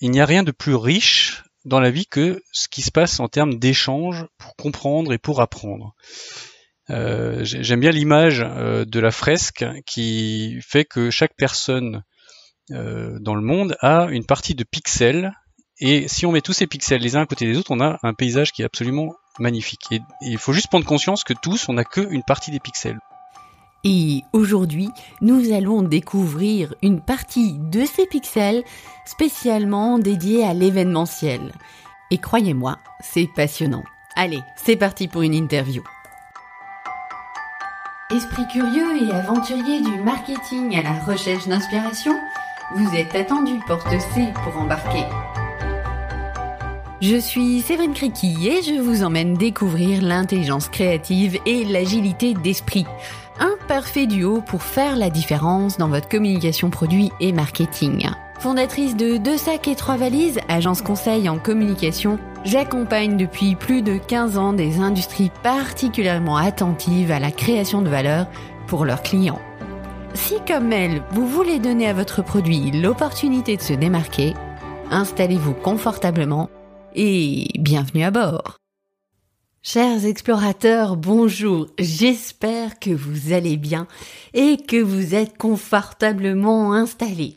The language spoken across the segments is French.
il n'y a rien de plus riche dans la vie que ce qui se passe en termes d'échange pour comprendre et pour apprendre. Euh, J'aime bien l'image euh, de la fresque qui fait que chaque personne euh, dans le monde a une partie de pixels et si on met tous ces pixels les uns à côté des autres, on a un paysage qui est absolument magnifique. Et, il faut juste prendre conscience que tous, on n'a qu'une partie des pixels. Et aujourd'hui, nous allons découvrir une partie de ces pixels spécialement dédiée à l'événementiel. Et croyez-moi, c'est passionnant. Allez, c'est parti pour une interview. Esprit curieux et aventurier du marketing à la recherche d'inspiration, vous êtes attendu porte C pour embarquer. Je suis Séverine Criqui et je vous emmène découvrir l'intelligence créative et l'agilité d'esprit. Un parfait duo pour faire la différence dans votre communication produit et marketing. Fondatrice de Deux sacs et trois valises, agence conseil en communication, j'accompagne depuis plus de 15 ans des industries particulièrement attentives à la création de valeur pour leurs clients. Si comme elle, vous voulez donner à votre produit l'opportunité de se démarquer, installez-vous confortablement et bienvenue à bord. Chers explorateurs, bonjour. J'espère que vous allez bien et que vous êtes confortablement installés.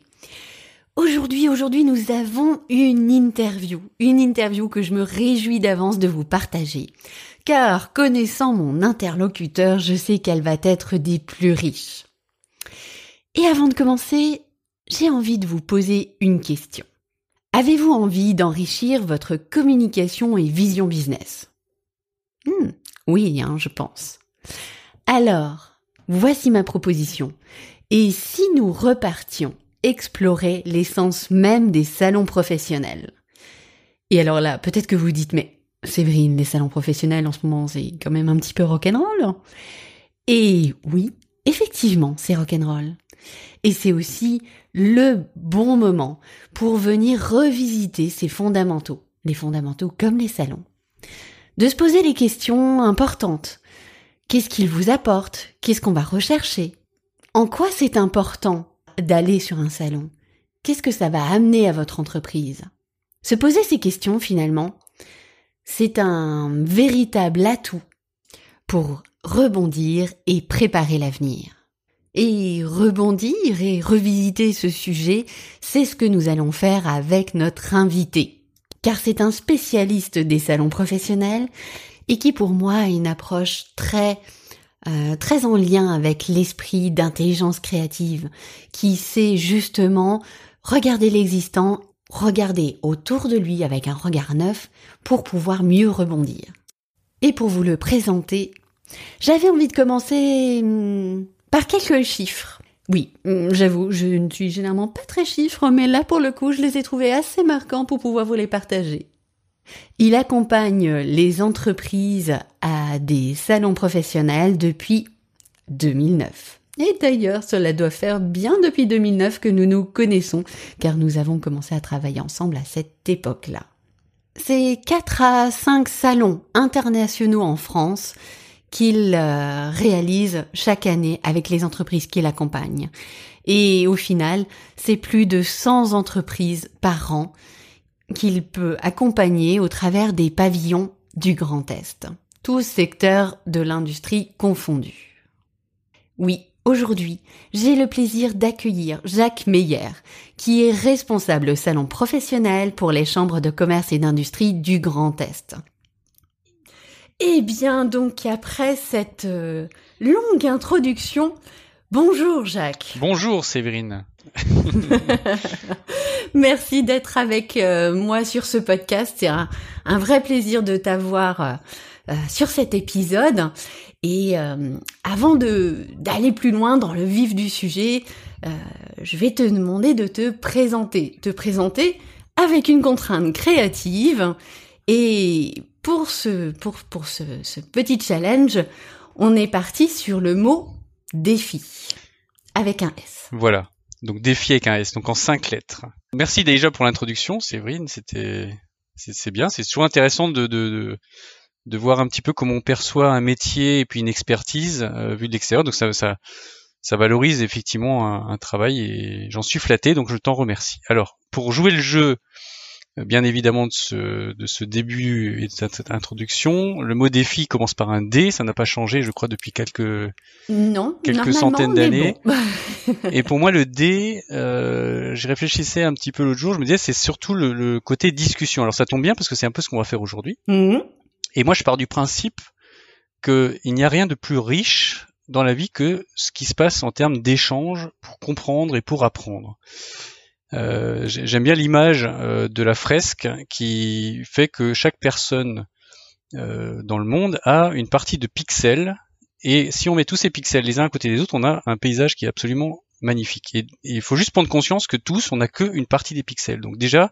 Aujourd'hui, aujourd'hui, nous avons une interview, une interview que je me réjouis d'avance de vous partager. Car connaissant mon interlocuteur, je sais qu'elle va être des plus riches. Et avant de commencer, j'ai envie de vous poser une question. Avez-vous envie d'enrichir votre communication et vision business? Hmm, Oui, hein, je pense. Alors, voici ma proposition. Et si nous repartions explorer l'essence même des salons professionnels? Et alors là, peut-être que vous dites, mais Séverine, les salons professionnels en ce moment, c'est quand même un petit peu rock'n'roll. Et oui, effectivement, c'est rock'n'roll. Et c'est aussi le bon moment pour venir revisiter ces fondamentaux, les fondamentaux comme les salons. De se poser les questions importantes. Qu'est-ce qu'il vous apporte? Qu'est-ce qu'on va rechercher? En quoi c'est important d'aller sur un salon? Qu'est-ce que ça va amener à votre entreprise? Se poser ces questions finalement, c'est un véritable atout pour rebondir et préparer l'avenir. Et rebondir et revisiter ce sujet, c'est ce que nous allons faire avec notre invité. Car c'est un spécialiste des salons professionnels et qui pour moi a une approche très euh, très en lien avec l'esprit d'intelligence créative, qui sait justement regarder l'existant, regarder autour de lui avec un regard neuf pour pouvoir mieux rebondir. Et pour vous le présenter, j'avais envie de commencer hmm, par quelques chiffres. Oui, mm, j'avoue, je ne suis généralement pas très chiffre, mais là pour le coup, je les ai trouvés assez marquants pour pouvoir vous les partager. Il accompagne les entreprises à des salons professionnels depuis 2009. Et d'ailleurs, cela doit faire bien depuis 2009 que nous nous connaissons, car nous avons commencé à travailler ensemble à cette époque-là. C'est 4 à 5 salons internationaux en France qu'il euh, réalise chaque année avec les entreprises qui l'accompagnent. Et au final, c'est plus de 100 entreprises par an qu'il peut accompagner au travers des pavillons du Grand Est, tous secteurs de l'industrie confondus. Oui, aujourd'hui, j'ai le plaisir d'accueillir Jacques Meyer, qui est responsable au salon professionnel pour les chambres de commerce et d'industrie du Grand Est. Eh bien, donc après cette euh, longue introduction, bonjour Jacques. Bonjour Séverine. Merci d'être avec euh, moi sur ce podcast. C'est un, vrai plaisir de t'avoir euh, sur cet épisode. Et avant de d'aller plus loin dans le vif du sujet, je vais te demander de te présenter, te présenter avec une contrainte créative et pour ce, pour, pour ce, petit challenge, on est parti sur le mot défi avec un S. Voilà. Donc défi avec un S, donc en cinq lettres. Merci déjà pour l'introduction, Séverine. C'était, c'est bien. C'est toujours intéressant de, de, de, voir un petit peu comment on perçoit un métier et puis une expertise euh, vue de l'extérieur. Donc ça, ça, ça valorise effectivement un, un travail et j'en suis flatté, donc je t'en remercie. Alors, pour jouer le jeu bien évidemment de ce, de ce début et de cette introduction. Le mot défi commence par un D, ça n'a pas changé, je crois, depuis quelques, non, quelques centaines d'années. et pour moi, le D, euh, je réfléchissais un petit peu l'autre jour, je me disais, c'est surtout le, côté discussion. Alors ça tombe bien parce que c'est un peu ce qu'on va faire aujourd'hui. Mhm. Et moi, je pars du principe qu'il n'y a rien de plus riche dans la vie que ce qui se passe en termes d'échange pour comprendre et pour apprendre. Euh, j'aime bien l'image euh, de la fresque qui fait que chaque personne euh, dans le monde a une partie de pixels et si on met tous ces pixels les uns à côté des autres, on a un paysage qui est absolument magnifique. Et il faut juste prendre conscience que tous, on n'a qu'une partie des pixels. Donc déjà,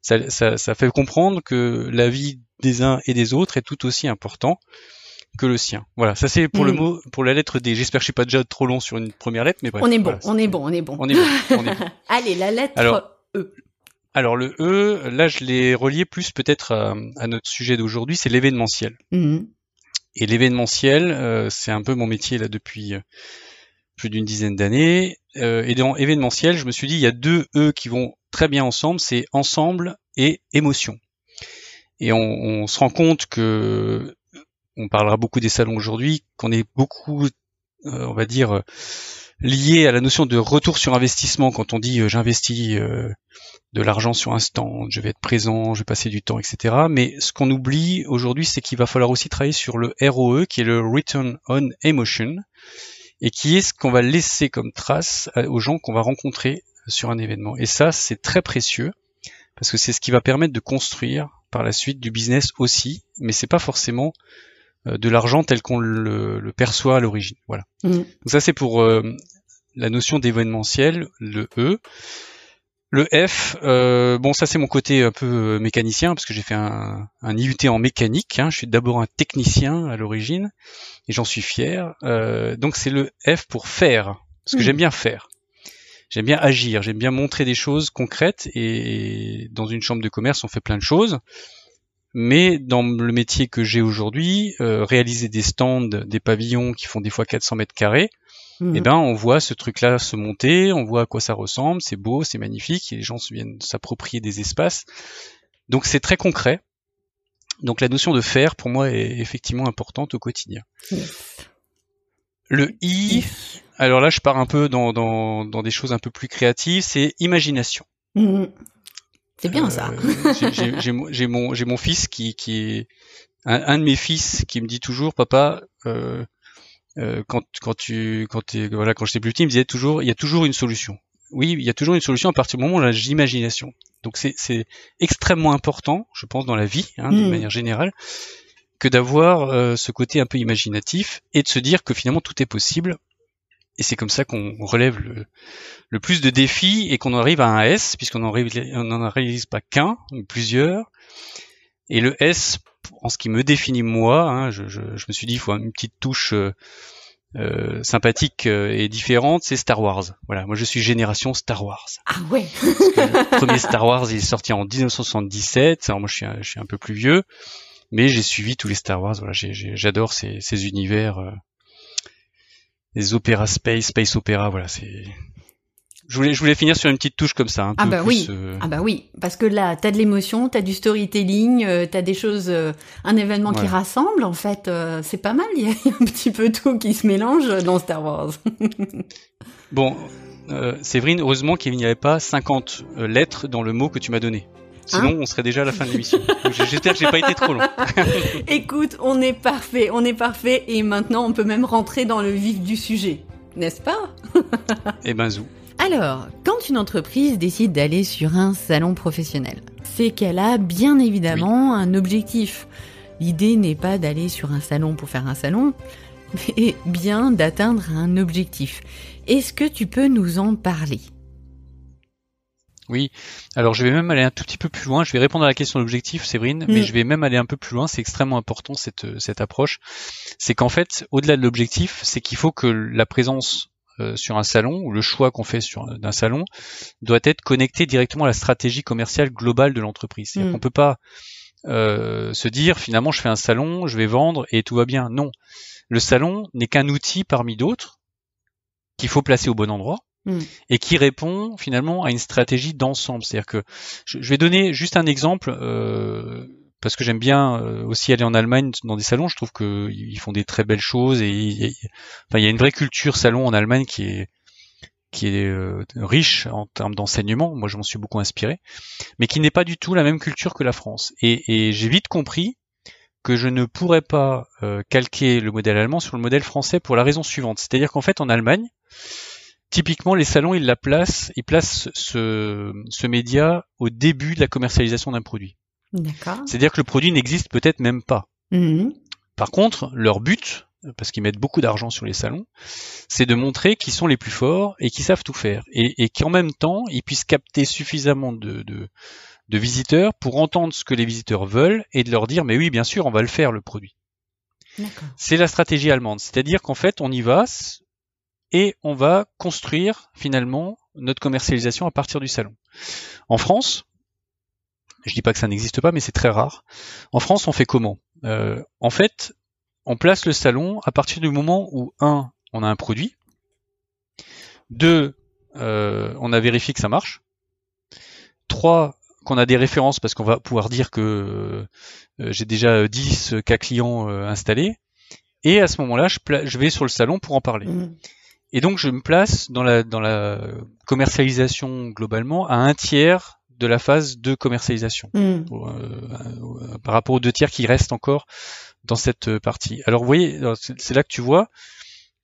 ça, ça, ça, fait comprendre que la vie des uns et des autres est tout aussi important que le sien. Voilà, ça c'est pour le mm. mot, pour la lettre D. J'espère que je suis pas déjà trop long sur une première lettre, mais bref. On est bon, on est bon, on est bon. On est bon, Allez, la lettre E. Alors le E, là je l'ai relié plus peut-être à, notre sujet d'aujourd'hui, c'est l'événementiel. Mm. Et l'événementiel, euh, c'est un peu mon métier là depuis euh, plus d'une dizaine d'années. Euh, et dans événementiel, je me suis dit il y a deux E qui vont très bien ensemble, c'est ensemble et émotion. Et on, on se rend compte que on parlera beaucoup des salons aujourd'hui, qu'on est beaucoup, euh, on va dire, lié à la notion de retour sur investissement quand on dit euh, j'investis euh, de l'argent sur un stand, je vais être présent, je vais passer du temps, etc. Mais ce qu'on oublie aujourd'hui, c'est qu'il va falloir aussi travailler sur le ROE, qui est le Return on Emotion, et qui est ce qu'on va laisser comme trace aux gens qu'on va rencontrer sur un événement. Et ça, c'est très précieux, parce que c'est ce qui va permettre de construire par la suite du business aussi, mais c'est pas forcément euh, de l'argent tel qu'on le, perçoit à l'origine. Voilà. Mm. Donc ça c'est pour euh, la notion d'événementiel, le E. Le F, euh, bon ça c'est mon côté un peu mécanicien parce que j'ai fait un, un, IUT en mécanique. Hein. Je suis d'abord un technicien à l'origine et j'en suis fier. donc c'est le F pour faire, parce que mm. j'aime bien faire. J'aime bien agir, j'aime bien montrer des choses concrètes et dans une chambre de commerce on fait plein de choses. Mais dans le métier que j'ai aujourd'hui, euh, réaliser des stands, des pavillons qui font des fois 400 mètres carrés, mhm. eh ben on voit ce truc-là se monter, on voit à quoi ça ressemble, c'est beau, c'est magnifique, et les gens viennent s'approprier des espaces. Donc c'est très concret. Donc la notion de faire, pour moi, est effectivement importante au quotidien. Le I, alors là je pars un peu dans, dans, dans des choses un peu plus créatives, c'est imagination. Mhm. C'est bien ça. Euh, j'ai mon, j'ai mon fils qui, qui est un, de mes fils qui me dit toujours, papa, euh, euh, quand, quand tu, quand es, voilà, quand j'étais plus petit, il me disait toujours, il y a toujours une solution. Oui, il y a toujours une solution à partir du moment où a l'imagination. Donc c'est extrêmement important, je pense, dans la vie, hein, de hmm. manière générale, que d'avoir ce côté un peu imaginatif et de se dire que finalement tout est possible et c'est comme ça qu'on relève le, plus de défis et qu'on arrive à un S, puisqu'on n'en réalise pas qu'un, mais plusieurs. Et le S, en ce qui me définit moi, hein, je, me suis dit, il faut une petite touche euh, euh, sympathique euh, et différente, c'est Star Wars. Voilà, moi je suis génération Star Wars. Ah ouais. le premier Star Wars, il est sorti en 1977. Alors moi je suis un, je suis un peu plus vieux, mais j'ai suivi tous les Star Wars. Voilà, j'adore ces, ces univers les opéras space, space opéra, voilà, c'est. Je voulais, je voulais finir sur une petite touche comme ça. Un ah bah oui, euh, ah bah oui, parce que là, t'as de l'émotion, t'as du storytelling, euh, t'as des choses, euh, un événement qui rassemble. En fait, c'est pas mal. Il y a un petit peu tout qui se mélange dans Star Wars. bon, Séverine, heureusement qu'il n'y avait pas 50 lettres dans le mot que tu m'as donné. Sinon, hein on serait déjà à la fin de l'émission. J'espère que j'ai pas été trop long. Écoute, on est parfait, on est parfait, et maintenant on peut même rentrer dans le vif du sujet, n'est-ce pas? Eh ben zou. Alors, quand une entreprise décide d'aller sur un salon professionnel, c'est qu'elle a bien évidemment un objectif. L'idée n'est pas d'aller sur un salon pour faire un salon, mais bien d'atteindre un objectif. Est-ce que tu peux nous en parler? Oui, alors je vais même aller un tout petit peu plus loin. Je vais répondre à la question de l'objectif, Séverine, mais mm. je vais même aller un peu plus loin. C'est extrêmement important cette, cette approche. C'est qu'en fait, au-delà de l'objectif, c'est qu'il faut que la présence euh, sur un salon ou le choix qu'on fait sur d'un salon doit être connecté directement à la stratégie commerciale globale de l'entreprise. C'est-à-dire mm. qu'on peut pas euh, se dire finalement je fais un salon, je vais vendre et tout va bien. Non, le salon n'est qu'un outil parmi d'autres qu'il faut placer au bon endroit Mm. et qui répond finalement à une stratégie d'ensemble. C'est-à-dire que je, je vais donner juste un exemple euh, parce que j'aime bien euh, aussi aller en Allemagne dans des salons. Je trouve que ils font des très belles choses et enfin il y a une vraie culture salon en Allemagne qui est qui est euh, riche en termes d'enseignement. Moi, je m'en suis beaucoup inspiré, mais qui n'est pas du tout la même culture que la France. Et, et j'ai vite compris que je ne pourrais pas euh, calquer le modèle allemand sur le modèle français pour la raison suivante. C'est-à-dire qu'en fait, en Allemagne, typiquement, les salons, ils la placent, ils placent ce, ce média au début de la commercialisation d'un produit. D'accord. C'est-à-dire que le produit n'existe peut-être même pas. Mhm. Par contre, leur but, parce qu'ils mettent beaucoup d'argent sur les salons, c'est de montrer qu'ils sont les plus forts et qu'ils savent tout faire. Et, et qu'en même temps, ils puissent capter suffisamment de, de, de visiteurs pour entendre ce que les visiteurs veulent et de leur dire, mais oui, bien sûr, on va le faire, le produit. C'est la stratégie allemande. C'est-à-dire qu'en fait, on y va et on va construire finalement notre commercialisation à partir du salon. En France, je dis pas que ça n'existe pas, mais c'est très rare. En France, on fait comment? Euh, En fait, on place le salon à partir du moment où un, on a un produit, deux, euh, on a vérifié que ça marche, trois, qu'on a des références parce qu'on va pouvoir dire que euh, j'ai déjà 10 cas clients installés, et à ce moment-là, je, vais sur le salon pour en parler. Mhm. Et donc je me place dans la, dans la commercialisation globalement à un tiers de la phase de commercialisation Mhm. euh, euh, par rapport aux deux tiers qui restent encore dans cette partie. Alors vous voyez, c'est là que tu vois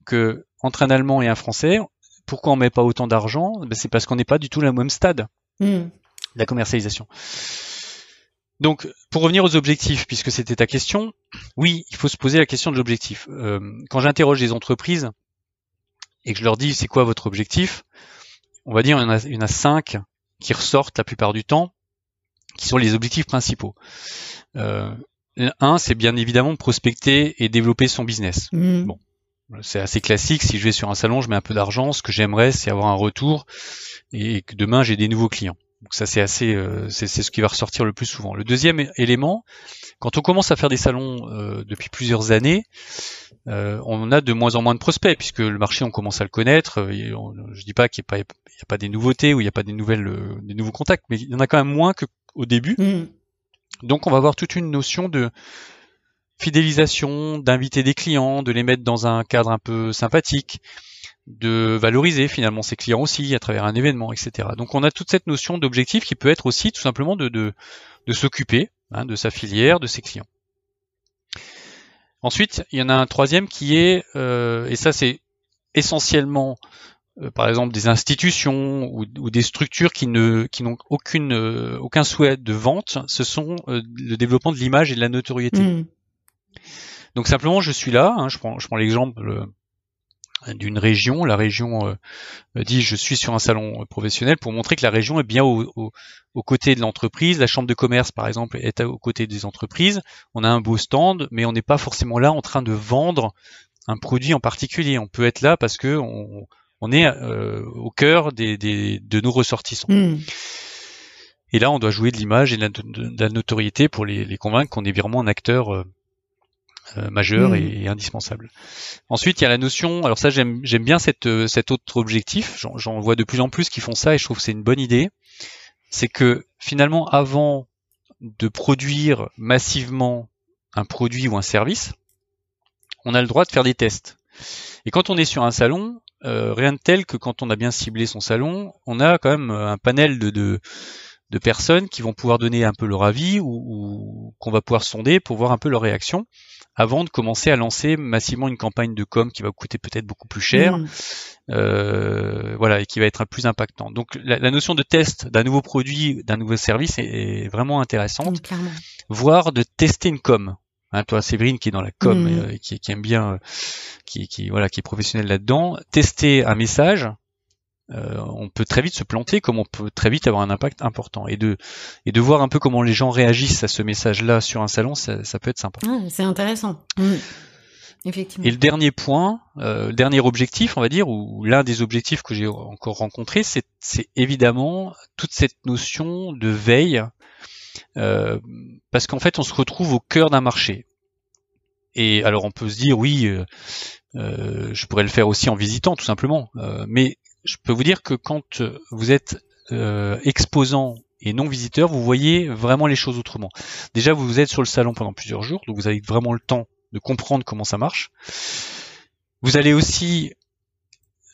que entre un Allemand et un Français, pourquoi on met pas autant d'argent? Ben, C'est parce qu'on n'est pas du tout au même stade Mhm. de la commercialisation. Donc, pour revenir aux objectifs, puisque c'était ta question, oui, il faut se poser la question de l'objectif. Euh, quand j'interroge les entreprises et que je leur dis c'est quoi votre objectif, on va dire il y en a, il y en a cinq qui ressortent la plupart du temps, qui sont les objectifs principaux. Euh, un, c'est bien évidemment de prospecter et développer son business. Mhm. Bon. C'est assez classique. Si je vais sur un salon, je mets un peu d'argent. Ce que j'aimerais, c'est avoir un retour et que demain j'ai des nouveaux clients. Donc ça, c'est assez, euh, c'est ce qui va ressortir le plus souvent. Le deuxième élément, quand on commence à faire des salons euh, depuis plusieurs années, euh, on a de moins en moins de prospects puisque le marché, on commence à le connaître. Euh, et on- je dis pas qu'il n'y a, pas- a des nouveautés ou il n'y a pas des nouvelles, euh, des nouveaux contacts, mais il y en a quand même moins qu'au début. Mhm. Donc on va avoir toute une notion de fidélisation, d'inviter des clients, de les mettre dans un cadre un peu sympathique, de valoriser finalement ses clients aussi à travers un événement, etc. Donc on a toute cette notion d'objectif qui peut être aussi tout simplement de, de, de s'occuper hein, de sa filière, de ses clients. Ensuite, il y en a un troisième qui est, euh, et ça c'est essentiellement euh, par exemple des institutions ou, ou des structures qui ne qui n'ont aucune euh, aucun souhait de vente, ce sont euh, le développement de l'image et de la notoriété. Mhm. Donc simplement je suis là, hein, je prends je prends l'exemple euh, d'une région, la région euh, dit je suis sur un salon professionnel pour montrer que la région est bien au, au, aux côtés de l'entreprise, la chambre de commerce par exemple est aux côtés des entreprises, on a un beau stand mais on n'est pas forcément là en train de vendre un produit en particulier, on peut être là parce que on, on est euh, au cœur des, des, de nos ressortissants. Mhm. Et là, on doit jouer de l'image et de la, de la notoriété pour les, les convaincre qu'on est vraiment un acteur euh, euh, majeur Mm. et, et indispensable. Ensuite, il y a la notion. Alors ça, j'aime j'aime bien cette, euh, cet autre objectif. J'en j'en vois de plus en plus qui font ça et je trouve que c'est une bonne idée. C'est que finalement, avant de produire massivement un produit ou un service, on a le droit de faire des tests. Et quand on est sur un salon, euh, rien de tel que quand on a bien ciblé son salon, on a quand même un panel de, de, de personnes qui vont pouvoir donner un peu leur avis ou, ou qu'on va pouvoir sonder pour voir un peu leur réaction avant de commencer à lancer massivement une campagne de com qui va coûter peut-être beaucoup plus cher, Mhm. euh, voilà, et qui va être plus impactant. Donc la, la notion de test d'un nouveau produit, d'un nouveau service est, est vraiment intéressante voire de tester une com. Hein, toi, Séverine, qui est dans la com, Mhm. euh, qui, qui aime bien, euh, qui, qui voilà, qui est professionnel là-dedans, tester un message, euh, on peut très vite se planter, comme on peut très vite avoir un impact important. Et de et de voir un peu comment les gens réagissent à ce message-là sur un salon, ça, ça peut être sympa. Ah, c'est intéressant. Mhm. Effectivement. Et le dernier point, euh, le dernier objectif, on va dire, ou l'un des objectifs que j'ai encore rencontré, c'est c'est évidemment toute cette notion de veille, euh, parce qu'en fait, on se retrouve au cœur d'un marché. Et alors, on peut se dire, oui, euh, je pourrais le faire aussi en visitant tout simplement. mais je peux vous dire que quand vous êtes exposant et non visiteur, vous voyez vraiment les choses autrement. Déjà, vous êtes sur le salon pendant plusieurs jours, donc vous avez vraiment le temps de comprendre comment ça marche. Vous allez aussi,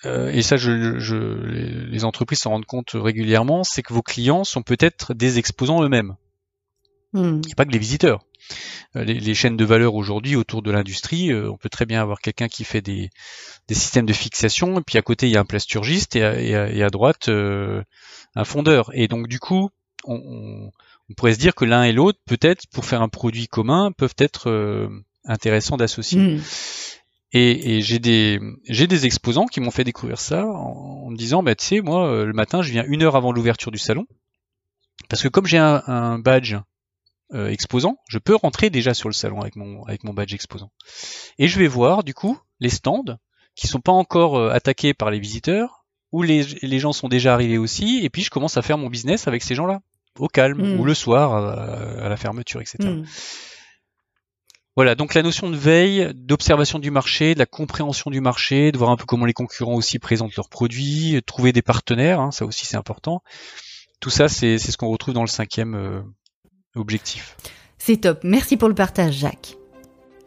euh, et ça, je, je, les entreprises s'en rendent compte régulièrement, c'est que vos clients sont peut-être des exposants eux-mêmes. Il n'y a pas que les visiteurs. Euh, les, chaînes de valeur aujourd'hui autour de l'industrie, euh, on peut très bien avoir quelqu'un qui fait des, des, systèmes de fixation, et puis à côté il y a un plasturgiste, et à, et à, droite un fondeur. Et donc du coup, on, on pourrait se dire que l'un et l'autre, peut-être pour faire un produit commun, peuvent être intéressant d'associer. Hmm. Et, et j'ai des j'ai des exposants qui m'ont fait découvrir ça en, me disant bah tu sais moi euh, le matin je viens une heure avant l'ouverture du salon parce que comme j'ai un, un, badge euh, exposant je peux rentrer déjà sur le salon avec mon avec mon badge exposant et je vais voir du coup les stands qui sont pas encore euh, attaqués par les visiteurs où les, les gens sont déjà arrivés aussi et puis je commence à faire mon business avec ces gens là au calme hmm. ou le soir à, la fermeture etc. Voilà, donc la notion de veille, d'observation du marché, de la compréhension du marché, de voir un peu comment les concurrents aussi présentent leurs produits, trouver des partenaires, hein, ça aussi c'est important. Tout ça, c'est ce qu'on retrouve dans le cinquième euh, objectif. C'est top, merci pour le partage Jacques.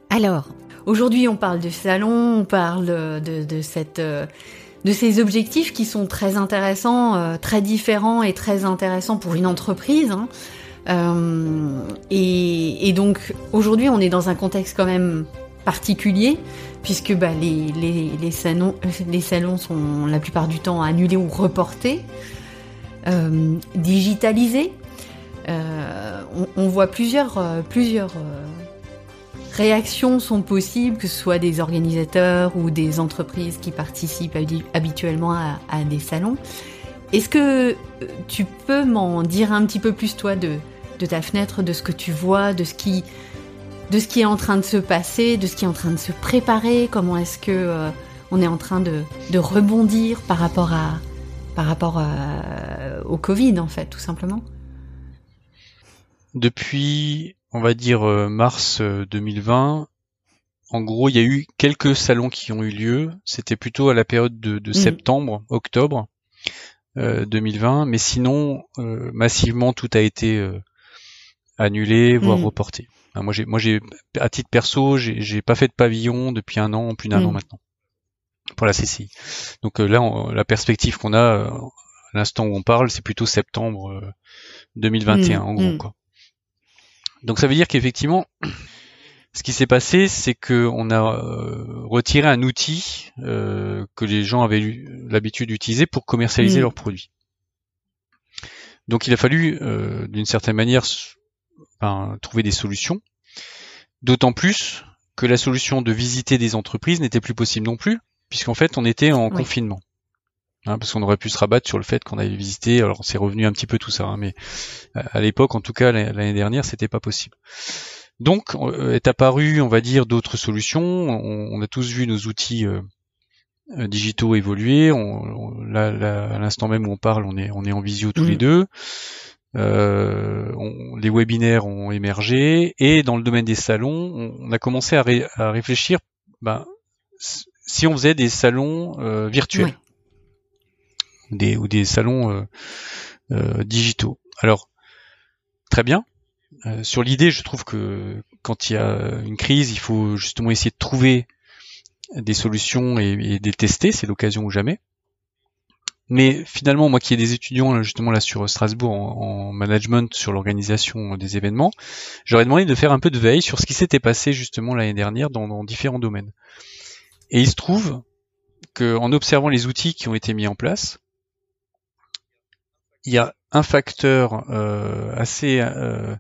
Alors, aujourd'hui on parle de salon, on parle de, cette... Euh, de ces objectifs qui sont très intéressants, euh, très différents et très intéressants pour une entreprise. Hein. Euh, et, donc aujourd'hui, on est dans un contexte quand même particulier, puisque bah, les, salons, sont la plupart du temps annulés ou reportés, euh, digitalisés. Euh, on, voit plusieurs, euh, euh, réactions sont possibles, que ce soit des organisateurs ou des entreprises qui participent habituellement à, des salons. Est-ce que tu peux m'en dire un petit peu plus toi de, de ta fenêtre, de ce que tu vois, de ce qui, est en train de se passer, de ce qui est en train de se préparer, comment est-ce que on est en train de, rebondir par rapport à par rapport à, au Covid en fait, tout simplement? Depuis, on va dire euh, mars 2020, euh, en gros, il y a eu quelques salons qui ont eu lieu. C'était plutôt à la période de, de mmh. septembre, octobre 2020, mais sinon, massivement, tout a été annulé, voire mm. reporté. moi, j'ai, moi, j'ai, à titre perso, j'ai, pas fait de pavillon depuis un an, plus d'un an mm. maintenant, pour la CCI. Donc euh, là, la perspective qu'on a euh, à l'instant où on parle, c'est plutôt septembre 2021, euh, mm. en gros. Quoi. Donc ça veut dire qu'effectivement, ce qui s'est passé, c'est qu'on a retiré un outil que les gens avaient l'habitude d'utiliser pour commercialiser leurs produits. Donc il a fallu, d'une certaine manière, trouver des solutions. D'autant plus que la solution de visiter des entreprises n'était plus possible non plus, puisqu'en fait on était en confinement. Hein, parce qu'on aurait pu se rabattre sur le fait qu'on avait visité, alors c'est revenu un petit peu tout ça, hein, mais euh, à l'époque, en tout cas l'année dernière, c'était pas possible. Donc euh, est apparu, on va dire, d'autres solutions. On, a tous vu nos outils euh, digitaux évoluer. On, là, à l'instant même où on parle, on est, on est en visio tous les deux. Euh, les webinaires ont émergé et dans le domaine des salons, on, a commencé à, réfléchir ben, si on faisait des salons euh, virtuels des, ou des salons euh, digitaux. Alors, très bien. sur l'idée, je trouve que quand il y a une crise, il faut justement essayer de trouver des solutions et, et de les tester, c'est l'occasion ou jamais. Mais finalement, moi qui ai des étudiants justement là sur Strasbourg en, management sur l'organisation des événements, j'aurais demandé de faire un peu de veille sur ce qui s'était passé justement l'année dernière dans, différents domaines. Et il se trouve qu'en observant les outils qui ont été mis en place, il y a un facteur euh, assez euh,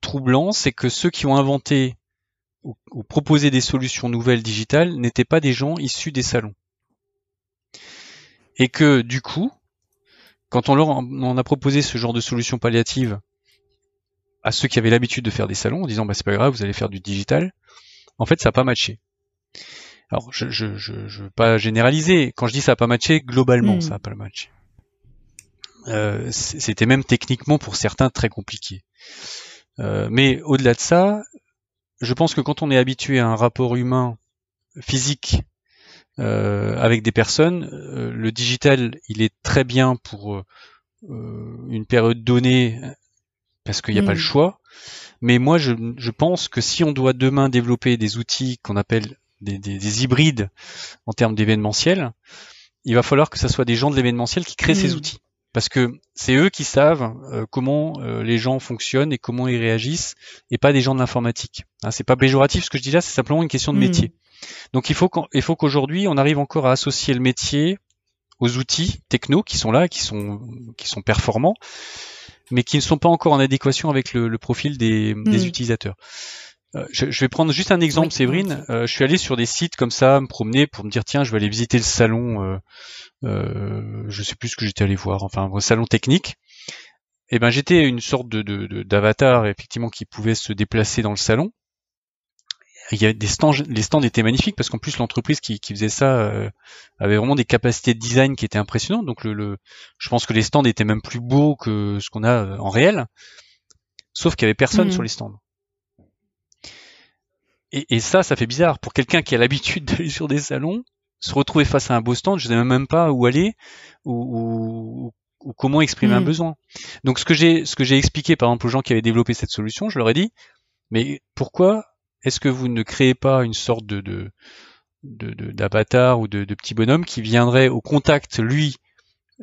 troublant, c'est que ceux qui ont inventé ou proposé des solutions nouvelles digitales n'étaient pas des gens issus des salons et que du coup, quand on leur en a proposé ce genre de solution palliative à ceux qui avaient l'habitude de faire des salons en disant bah c'est pas grave, vous allez faire du digital, en fait ça n'a pas matché. Alors je je, je je veux pas généraliser. Quand je dis ça n'a pas matché, globalement hmm. ça n'a pas matché. Euh, C'était même techniquement pour certains très compliqué. Euh, mais au-delà de ça, je pense que quand on est habitué à un rapport humain physique avec des personnes. le digital, il est très bien pour une période donnée parce qu'il n'y a pas le mm. choix. Mais moi, je, je, pense que si on doit demain développer des outils qu'on appelle des, des, des, hybrides en termes d'événementiel, il va falloir que ce soit des gens de l'événementiel qui créent ces mm. outils. Parce que c'est eux qui savent euh, comment euh, les gens fonctionnent et comment ils réagissent, et pas des gens de l'informatique. Hein, c'est pas péjoratif ce que je dis là, c'est simplement une question de mm. métier. Donc il faut faut qu'aujourd'hui on arrive encore à associer le métier aux outils techno qui sont là, qui sont qui sont performants, mais qui ne sont pas encore en adéquation avec le, profil des, des hmm. utilisateurs. Euh, je, je, vais prendre juste un exemple, Séverine. Euh, je suis allé sur des sites comme ça, me promener pour me dire tiens, je vais aller visiter le salon. Euh, euh, je sais plus ce que j'étais allé voir, enfin un salon technique. Et eh ben j'étais une sorte de d'avatar effectivement qui pouvait se déplacer dans le salon il y a des stands, les stands étaient magnifiques parce qu'en plus l'entreprise qui, qui, faisait ça euh, avait vraiment des capacités de design qui étaient impressionnantes. Donc le, le, je pense que les stands étaient même plus beaux que ce qu'on a en réel, sauf qu'il y avait personne mmh. sur les stands. Et, et, ça, ça fait bizarre pour quelqu'un qui a l'habitude d'aller sur des salons, se retrouver face à un beau stand, je ne sais même pas où aller ou, ou, comment exprimer un mmh. besoin. Donc ce que j'ai ce que j'ai expliqué par exemple aux gens qui avaient développé cette solution, je leur ai dit mais pourquoi est-ce que vous ne créez pas une sorte de, de d'avatar ou de, de, petit bonhomme qui viendrait au contact lui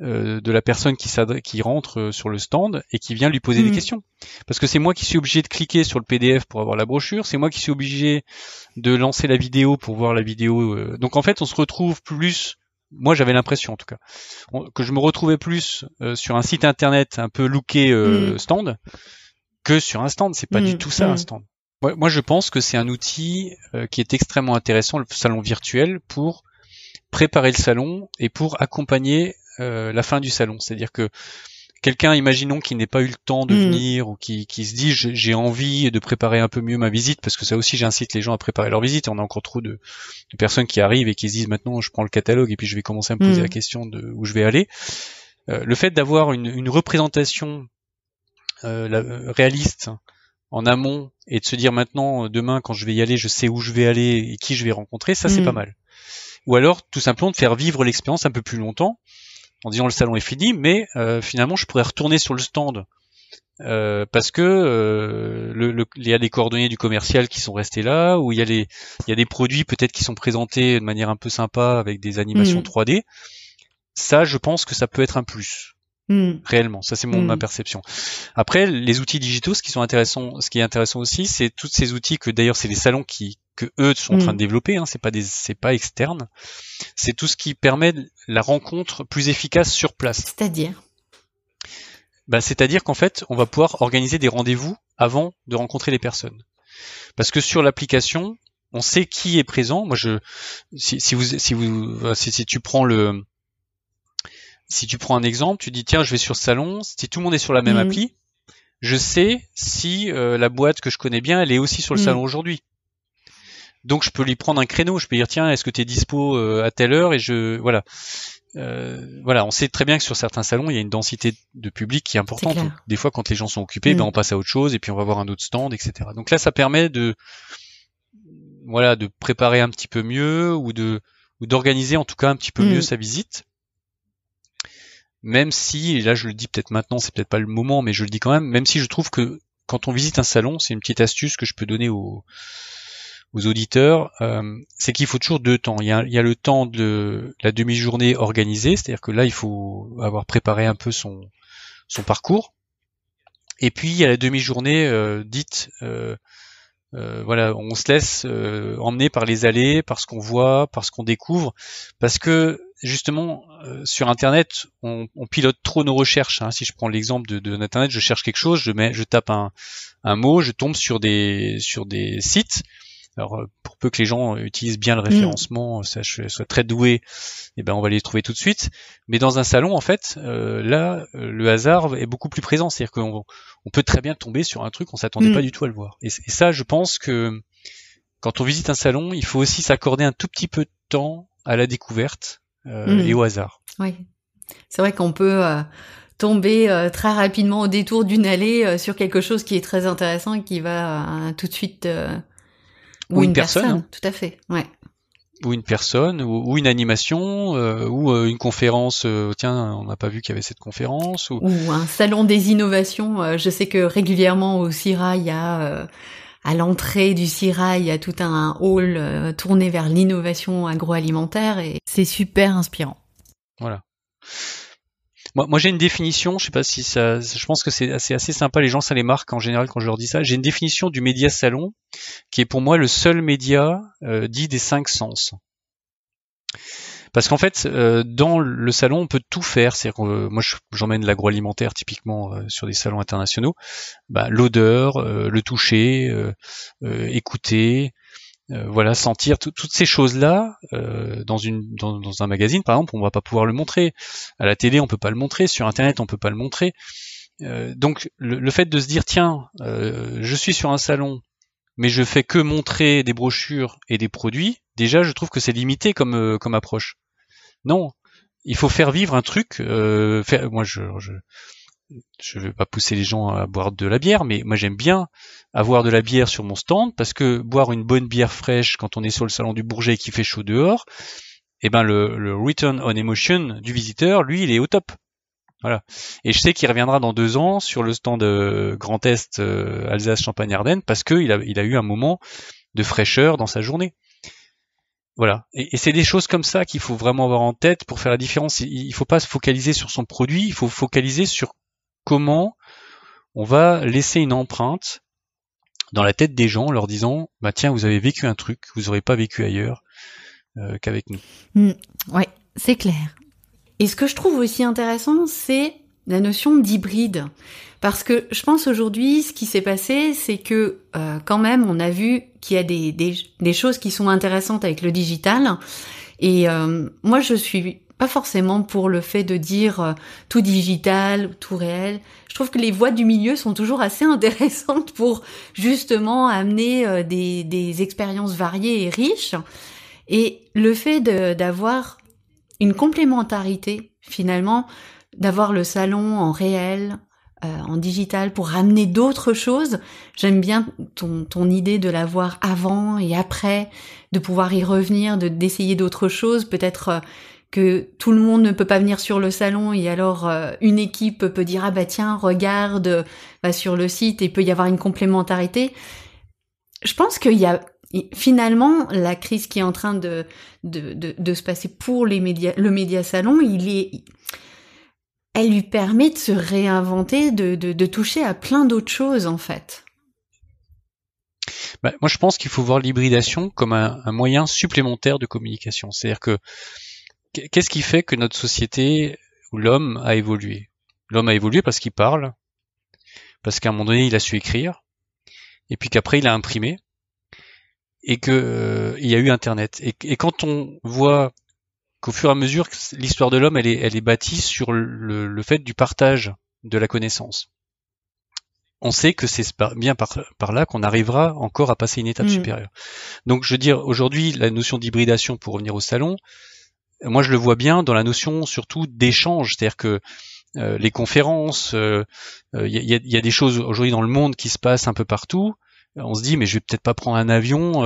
euh, de la personne qui, qui rentre euh, sur le stand et qui vient lui poser des mm. questions. Parce que c'est moi qui suis obligé de cliquer sur le PDF pour avoir la brochure, c'est moi qui suis obligé de lancer la vidéo pour voir la vidéo. Euh. Donc en fait, on se retrouve plus, moi j'avais l'impression en tout cas, que je me retrouvais plus sur un site internet un peu looké mm. stand que sur un stand. C'est pas du mm. tout ça un stand moi, je pense que c'est un outil euh, qui est extrêmement intéressant, le salon virtuel, pour préparer le salon et pour accompagner euh, la fin du salon. C'est-à-dire que quelqu'un, imaginons, qui n'ait pas eu le temps de mm. venir ou qui, qui se dit j'ai envie de préparer un peu mieux ma visite, parce que ça aussi j'incite les gens à préparer leur visite. on a encore trop de, de, personnes qui arrivent et qui se disent maintenant je prends le catalogue et puis je vais commencer à me poser mm. la question de où je vais aller. Euh, le fait d'avoir une, une, représentation euh, réaliste en amont et de se dire maintenant demain quand je vais y aller je sais où je vais aller et qui je vais rencontrer ça c'est mm. pas mal ou alors tout simplement de faire vivre l'expérience un peu plus longtemps en disant le salon est fini mais euh, finalement je pourrais retourner sur le stand euh, parce que euh, le, il y a des coordonnées du commercial qui sont restés là, ou il y a les, il y a des produits peut-être qui sont présentés de manière un peu sympa avec des animations 3D. Mm. Ça, je pense que ça peut être un plus. Hmm. réellement. Ça, c'est mon ma hmm. perception. Après, les outils digitaux, ce qui sont intéressants, ce qui est intéressant aussi, c'est tous ces outils que d'ailleurs c'est les salons qui que eux sont en train de hmm. développer. Hein, c'est pas des, c'est pas externe. C'est tout ce qui permet la rencontre plus efficace sur place. C'est-à-dire? Bah, c'est-à-dire qu'en fait, on va pouvoir organiser des rendez-vous avant de rencontrer les personnes. Parce que sur l'application, on sait qui est présent. Moi, je, si, si vous, si vous, si tu prends le, si tu prends un exemple, tu dis tiens, je vais sur ce salon, si tout le monde est sur la même mhm. appli, je sais si euh, la boîte que je connais bien, elle est aussi sur le mhm. salon aujourd'hui. Donc je peux lui prendre un créneau, je peux dire tiens, est-ce que tu es dispo euh, à telle heure? Et je voilà. Euh, voilà, on sait très bien que sur certains salons, il y a une densité de public qui est importante. Des fois, quand les gens sont occupés, ben, mhm. on passe à autre chose et puis on va voir un autre stand, etc. Donc là, ça permet de voilà de préparer un petit peu mieux ou de ou d'organiser en tout cas un petit peu mieux sa visite même si, et là je le dis peut-être maintenant, c'est peut-être pas le moment, mais je le dis quand même, même si je trouve que quand on visite un salon, c'est une petite astuce que je peux donner aux, aux auditeurs, euh, c'est qu'il faut toujours deux temps. Il y, a, il y a le temps de la demi-journée organisée, c'est-à-dire que là il faut avoir préparé un peu son, son parcours, et puis il y a la demi-journée euh, dite euh, euh, voilà, on se laisse euh, emmener par les allées, par ce qu'on voit, par ce qu'on découvre, parce que justement euh, sur Internet, on, pilote trop nos recherches. Hein. Si je prends l'exemple de, de Internet, je cherche quelque chose, je mets, je tape un, un mot, je tombe sur des sur des sites alors euh, pour peu que les gens utilisent bien le mm. référencement, ça soit très doué, eh ben on va les trouver tout de suite. Mais dans un salon, en fait, euh, là, euh, le hasard est beaucoup plus présent. C'est-à-dire qu'on on peut très bien tomber sur un truc, on s'attendait mm. pas du tout à le voir. Et, ça, je pense que quand on visite un salon, il faut aussi s'accorder un tout petit peu de temps à la découverte mm. et au hasard. Oui, c'est vrai qu'on peut tomber très rapidement au détour d'une allée sur quelque chose qui est très intéressant et qui va tout de suite ou, une, personne. Tout à fait, ouais. ou une personne, ou, une animation, euh, ou euh, une conférence. Euh, tiens, on n'a pas vu qu'il y avait cette conférence. Ou... un salon des innovations. je sais que régulièrement au CIRA, il y a à l'entrée du CIRA, il y a tout un hall tourné vers l'innovation agroalimentaire et c'est super inspirant. Voilà. Moi, j'ai une définition, je sais pas si ça, je pense que c'est assez, assez sympa, les gens ça les marque en général quand je leur dis ça. J'ai une définition du média salon qui est pour moi le seul média euh, dit des cinq sens. Parce qu'en fait, euh, dans le salon, on peut tout faire. C'est euh, moi, j'emmène l'agroalimentaire typiquement sur des salons internationaux. Bah, L'odeur, le toucher, écouter, euh, voilà, sentir toutes ces choses-là euh, dans, une, dans, un magazine, par exemple, on va pas pouvoir le montrer. À la télé, on peut pas le montrer. Sur Internet, on peut pas le montrer. Euh, donc, le, fait de se dire, tiens, je suis sur un salon, mais je fais que montrer des brochures et des produits, déjà, je trouve que c'est limité comme, comme approche. Non, il faut faire vivre un truc. Faire, moi, je, je je vais pas pousser les gens à boire de la bière, mais moi j'aime bien avoir de la bière sur mon stand parce que boire une bonne bière fraîche quand on est sur le salon du Bourget et qu'il fait chaud dehors, eh ben le, return on emotion du visiteur, lui, il est au top. Voilà. Et je sais qu'il reviendra dans deux ans sur le stand de Grand Est euh, Alsace Champagne Ardenne parce qu'il a, il a eu un moment de fraîcheur dans sa journée. Voilà. Et, et c'est des choses comme ça qu'il faut vraiment avoir en tête pour faire la différence. Il, il faut pas se focaliser sur son produit, il faut focaliser sur comment on va laisser une empreinte dans la tête des gens en leur disant bah tiens vous avez vécu un truc vous n'aurez pas vécu ailleurs euh, qu'avec nous. Oui, mmh, ouais, c'est clair. Et ce que je trouve aussi intéressant, c'est la notion d'hybride. Parce que je pense aujourd'hui, ce qui s'est passé, c'est que euh, quand même, on a vu qu'il y a des, des, choses qui sont intéressantes avec le digital. Et euh, moi, je suis pas forcément pour le fait de dire euh, tout digital, tout réel. Je trouve que les voies du milieu sont toujours assez intéressantes pour justement amener euh, des, des expériences variées et riches. Et le fait d'avoir une complémentarité, finalement, d'avoir le salon en réel, euh, en digital pour ramener d'autres choses. J'aime bien ton, ton idée de l'avoir avant et après, de pouvoir y revenir, de d'essayer d'autres choses, peut-être que tout le monde ne peut pas venir sur le salon et alors euh, une équipe peut dire ah bah tiens regarde va sur le site et peut y avoir une complémentarité. Je pense qu'il y a finalement la crise qui est en train de de, de, se passer pour les médias le média salon il est elle lui permet de se réinventer de, de, de toucher à plein d'autres choses en fait. Bah, moi je pense qu'il faut voir l'hybridation comme un, un moyen supplémentaire de communication. C'est-à-dire que qu'est-ce qui fait que notre société ou l'homme a évolué? L'homme a évolué parce qu'il parle, parce qu'à un moment donné il a su écrire, et puis qu'après il a imprimé, et que euh, il y a eu Internet. Et, quand on voit qu'au fur et à mesure l'histoire de l'homme elle est, elle est bâtie sur le, fait du partage de la connaissance. On sait que c'est bien par, là qu'on arrivera encore à passer une étape mmh. supérieure. Donc je veux dire, aujourd'hui, la notion d'hybridation, pour revenir au salon, moi je le vois bien dans la notion surtout d'échange, c'est-à-dire que euh, les conférences, il euh, euh, y, a, y, a, des choses aujourd'hui dans le monde qui se passent un peu partout. On se dit mais je vais peut-être pas prendre un avion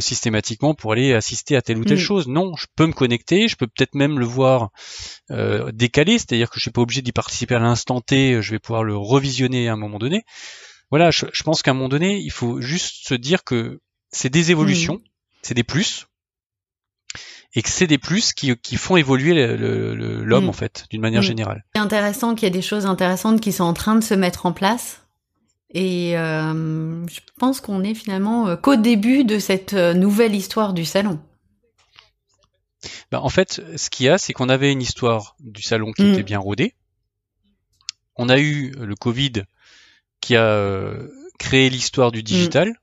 systématiquement pour aller assister à telle ou telle mm. chose. Non, je peux me connecter, je peux peut-être même le voir décalé, c'est-à-dire que je suis pas obligé d'y participer à l'instant T, je vais pouvoir le revisionner à un moment donné. Voilà, je, je pense qu'à un moment donné, il faut juste se dire que c'est des évolutions, mm. c'est des plus, et que c'est des plus qui, qui font évoluer l'homme mm. en fait, d'une manière mm. générale. C'est intéressant qu'il y ait des choses intéressantes qui sont en train de se mettre en place. Et euh, je pense qu'on est finalement euh, qu'au début de cette euh, nouvelle histoire du salon. Ben, en fait, ce qu'il y a, c'est qu'on avait une histoire du salon qui mm. était bien rodée. On a eu le Covid qui a créé l'histoire du digital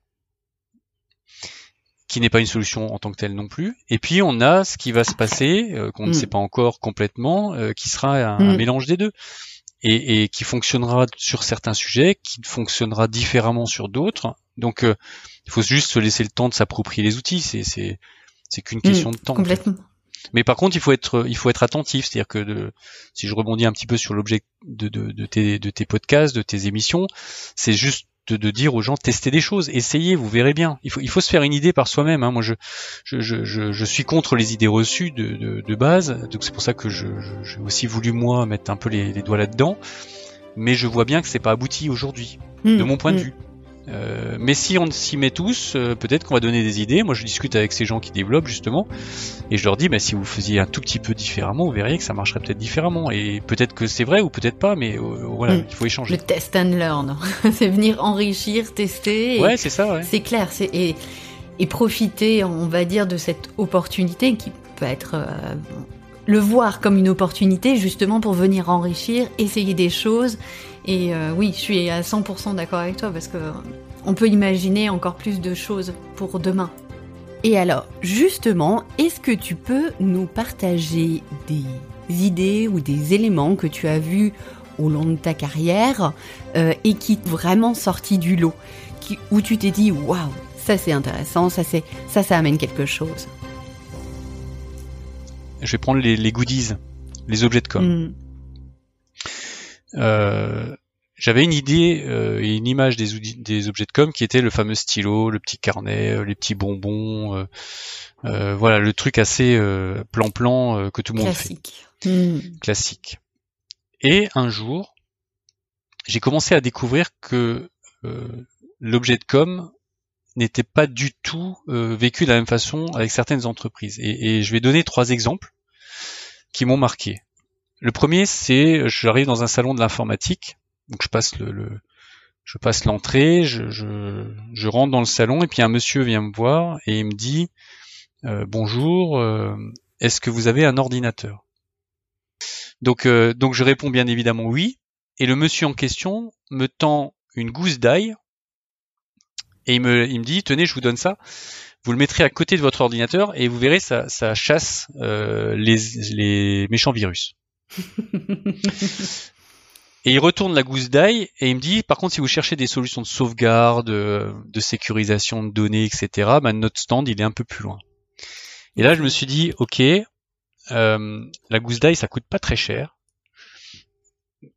qui n'est pas une solution en tant que telle non plus. Et puis on a ce qui va se passer, euh, qu'on ne mm. sait pas encore complètement, euh, qui sera un, mm. mélange des deux. Et, et, qui fonctionnera sur certains sujets, qui fonctionnera différemment sur d'autres. Donc euh, il faut juste se laisser le temps de s'approprier les outils. C'est c'est c'est qu'une question mm, de temps. Complètement. Mais par contre, il faut être, il faut être attentif. C'est-à-dire que de, si je rebondis un petit peu sur l'objet de, de, de, tes, de tes podcasts, de tes émissions, c'est juste de, dire aux gens testez des choses, essayez, vous verrez bien. Il faut, il faut se faire une idée par soi-même. Hein. Moi, je, je, je, je, suis contre les idées reçues de, de, de base, donc c'est pour ça que j'ai aussi voulu moi mettre un peu les, les doigts là-dedans. Mais je vois bien que c'est pas abouti aujourd'hui, de hmm. mon point de hmm. vue. Euh, mais si on s'y met tous, euh, peut-être qu'on va donner des idées. Moi, je discute avec ces gens qui développent justement, et je leur dis, bah, si vous faisiez un tout petit peu différemment, vous verriez que ça marcherait peut-être différemment. Et peut-être que c'est vrai ou peut-être pas, mais euh, voilà, hmm. il faut échanger. Le test and learn, c'est venir enrichir, tester. ouais, c'est ça. Ouais. C'est clair, c'est et, et profiter, on va dire, de cette opportunité qui peut être le voir comme une opportunité justement pour venir enrichir, essayer des choses et euh, oui, je suis à 100% d'accord avec toi parce que on peut imaginer encore plus de choses pour demain. Et alors, justement, est-ce que tu peux nous partager des idées ou des éléments que tu as vus au long de ta carrière euh, et qui vraiment sorti du lot, qui, où tu t'es dit waouh, ça c'est intéressant, ça c'est ça ça amène quelque chose? Je vais prendre les, goodies, les objets de com. Hmm. Euh, j'avais une idée euh, et une image des, des objets de com qui était le fameux stylo, le petit carnet, euh, les petits bonbons, voilà le truc assez plan-plan que tout le monde Classique. fait. Hmm. Classique. Et un jour, j'ai commencé à découvrir que l'objet de com n'était pas du tout vécu de la même façon avec certaines entreprises. Et, et je vais donner trois exemples qui m'ont marqué. Le premier, c'est j'arrive dans un salon de l'informatique, donc je passe l'entrée, je, rentre dans le salon et puis un monsieur vient me voir et il me dit euh, bonjour, euh, est-ce que vous avez un ordinateur? Donc euh, donc je réponds bien évidemment oui et le monsieur en question me tend une gousse d'ail et il me dit tenez je vous donne ça. Vous le mettrez à côté de votre ordinateur et vous verrez ça, chasse les méchants virus. Et il retourne la gousse d'ail et il me dit, par contre, si vous cherchez des solutions de sauvegarde, de sécurisation de données, etc., bah, notre stand, il est un peu plus loin. Et là, je me suis dit, ok, euh, la gousse d'ail, ça coûte pas très cher.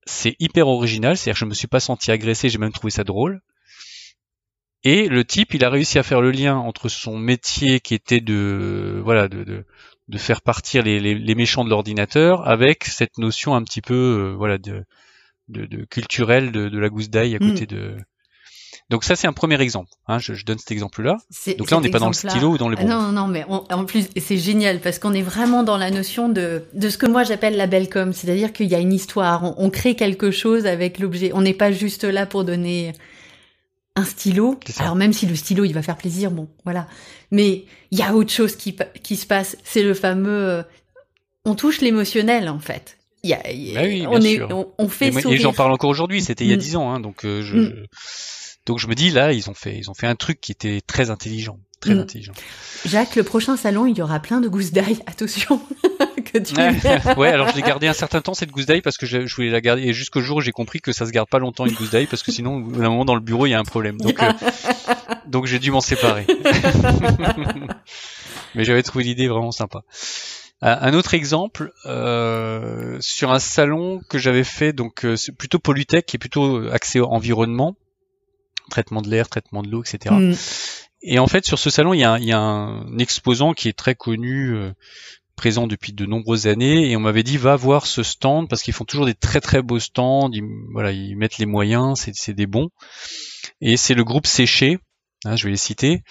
C'est hyper original, c'est-à-dire que je me suis pas senti agressé, j'ai même trouvé ça drôle. Et le type, il a réussi à faire le lien entre son métier qui était de, voilà, de, de faire partir les, les, les méchants de l'ordinateur avec cette notion un petit peu euh, voilà de, de, de culturelle de, de, la gousse d'ail à côté mm. de donc ça c'est un premier exemple. Hein, je, je, donne cet exemple-là. Donc là on n'est pas dans le stylo ou dans les bons. Non non mais en plus c'est génial parce qu'on est vraiment dans la notion de de ce que moi j'appelle la belle com, c'est-à-dire qu'il y a une histoire, on, on crée quelque chose avec l'objet. On n'est pas juste là pour donner un stylo. Alors même si le stylo il va faire plaisir, bon voilà. Mais il y a autre chose qui, qui se passe. C'est le fameux, euh, on touche l'émotionnel en fait. Y a, bah on, est, on, fait et, et j'en parle encore aujourd'hui. C'était il y a mm. dix ans, hein, donc euh, je, mm. donc je me dis là ils ont fait ils ont fait un truc qui était très intelligent, très mm. intelligent. Jacques, le prochain salon il y aura plein de gousses d'ail. Attention. ouais, alors je l'ai gardé un certain temps cette gousse d'ail parce que je, voulais la garder et jusqu'au jour où j'ai compris que ça se garde pas longtemps une gousse d'ail parce que sinon à un moment dans le bureau il y a un problème. Donc euh, donc j'ai dû m'en séparer. Mais j'avais trouvé l'idée vraiment sympa. Euh, un autre exemple euh, sur un salon que j'avais fait donc euh, plutôt Polytech qui est plutôt axé environnement, traitement de l'air, traitement de l'eau, etc. Mm. Et en fait sur ce salon il y a, il y a un exposant qui est très connu présent depuis de nombreuses années et on m'avait dit va voir ce stand parce qu'ils font toujours des très très beaux stands, ils, voilà, ils mettent les moyens, c'est des bons. Et c'est le groupe Séché, hein, je vais les citer.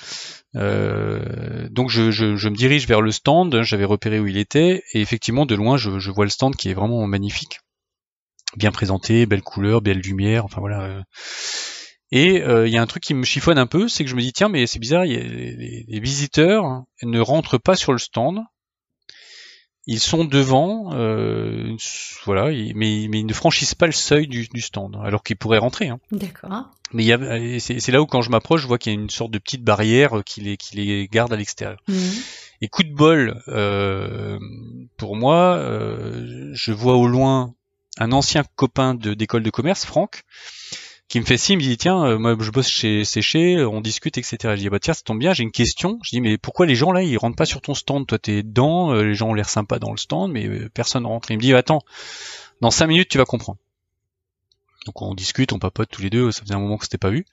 Euh, donc je, je, je, me dirige vers le stand, j'avais repéré où il était et effectivement de loin je, je, vois le stand qui est vraiment magnifique, bien présenté, belle couleur, belle lumière, enfin voilà. Et euh, il y a un truc qui me chiffonne un peu, c'est que je me dis tiens mais c'est bizarre, y a, les, les, visiteurs ne rentrent pas sur le stand, ils sont devant, euh, voilà, mais, mais, ils ne franchissent pas le seuil du, du stand, alors qu'ils pourraient rentrer. Hein. D'accord. Mais c'est là où quand je m'approche, je vois qu'il y a une sorte de petite barrière qui les, qui les garde à l'extérieur. Mhm. Et coup de bol, euh, pour moi, euh, je vois au loin un ancien copain d'école de commerce, Franck, qui me fait signe, il me dit tiens, euh, moi je bosse chez Séché, on discute, etc. Je dis bah tiens, ça tombe bien, j'ai une question. Je dis mais pourquoi les gens là ils rentrent pas sur ton stand? Toi t'es dedans, euh, les gens ont l'air sympas dans le stand, mais euh, personne rentre. Il me dit attends, dans cinq minutes tu vas comprendre. Donc on discute, on papote tous les deux, ça faisait un moment que c'était pas vu.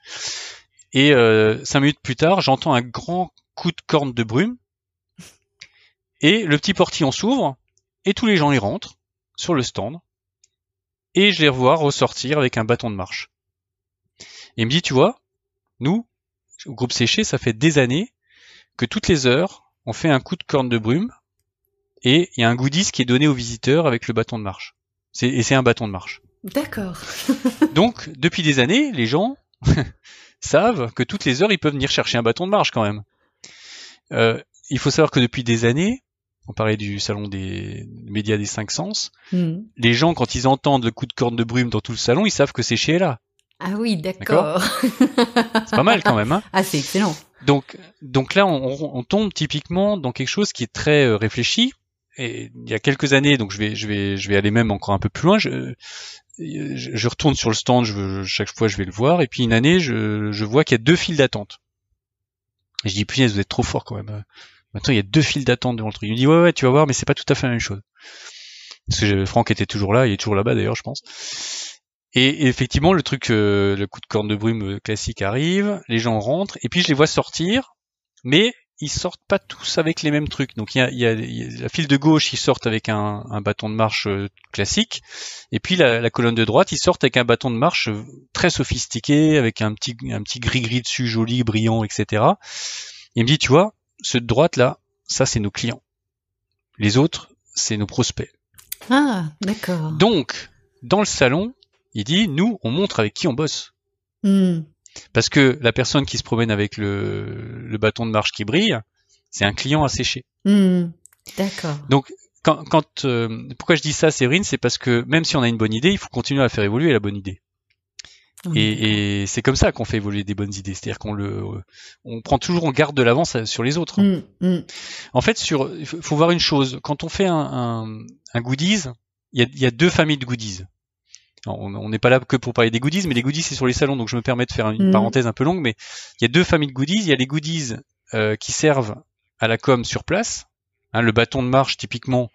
Et euh, cinq minutes plus tard, j'entends un grand coup de corne de brume. Et le petit portillon s'ouvre, et tous les gens y rentrent sur le stand. Et je les revois ressortir avec un bâton de marche. Et il me dit, tu vois, nous, au groupe séché, ça fait des années que toutes les heures, on fait un coup de corne de brume et il y a un goodies qui est donné aux visiteurs avec le bâton de marche. et c'est un bâton de marche. D'accord. Donc, depuis des années, les gens savent que toutes les heures, ils peuvent venir chercher un bâton de marche quand même. Euh, il faut savoir que depuis des années, on parlait du salon des médias des cinq sens, hmm. les gens, quand ils entendent le coup de corne de brume dans tout le salon, ils savent que c'est chez Ella. Ah oui, d'accord. c'est pas mal quand même. Hein ah, c'est excellent. Donc, donc là, on, on, tombe typiquement dans quelque chose qui est très euh, réfléchi. Et il y a quelques années, donc je vais, je vais, je vais aller même encore un peu plus loin. Je, je retourne sur le stand, je, chaque fois je vais le voir. Et puis une année, je, je vois qu'il y a deux files d'attente. Et je dis, punaise, vous êtes trop fort quand même. Maintenant, il y a deux files d'attente devant le truc. Il me dit, ouais, ouais, tu vas voir, mais c'est pas tout à fait la même chose. Parce que Franck était toujours là, il est toujours là-bas d'ailleurs, je pense. Et, effectivement, le truc, euh, le coup de corne de brume euh, classique arrive, les gens rentrent, et puis je les vois sortir, mais ils sortent pas tous avec les mêmes trucs. Donc il y a, y a, la file de gauche, ils sortent avec un, un bâton de marche euh, classique, et puis la, la, colonne de droite, ils sortent avec un bâton de marche très sophistiqué, avec un petit, un petit gris-gris dessus, joli, brillant, etc. Il me dit, tu vois, ceux de droite là, ça c'est nos clients. Les autres, c'est nos prospects. Ah, d'accord. Donc, dans le salon, il dit, nous, on montre avec qui on bosse. Hmm. Parce que la personne qui se promène avec le, le bâton de marche qui brille, c'est un client asséché. Hmm. D'accord. Donc, quand, quand euh, pourquoi je dis ça, Séverine, c'est parce que même si on a une bonne idée, il faut continuer à faire évoluer la bonne idée. et, et c'est comme ça qu'on fait évoluer des bonnes idées, c'est-à-dire qu'on le, on prend toujours en garde de l'avance sur les autres. Hmm, en fait, sur, il faut voir une chose. Quand on fait un, un, un goodies, il y a, y a deux familles de goodies on n'est pas là que pour parler des goodies, mais les goodies c'est sur les salons, donc je me permets de faire une mm. parenthèse un peu longue, mais il y a deux familles de goodies. Il y a les goodies euh, qui servent à la com sur place. Hein, le bâton de marche, typiquement,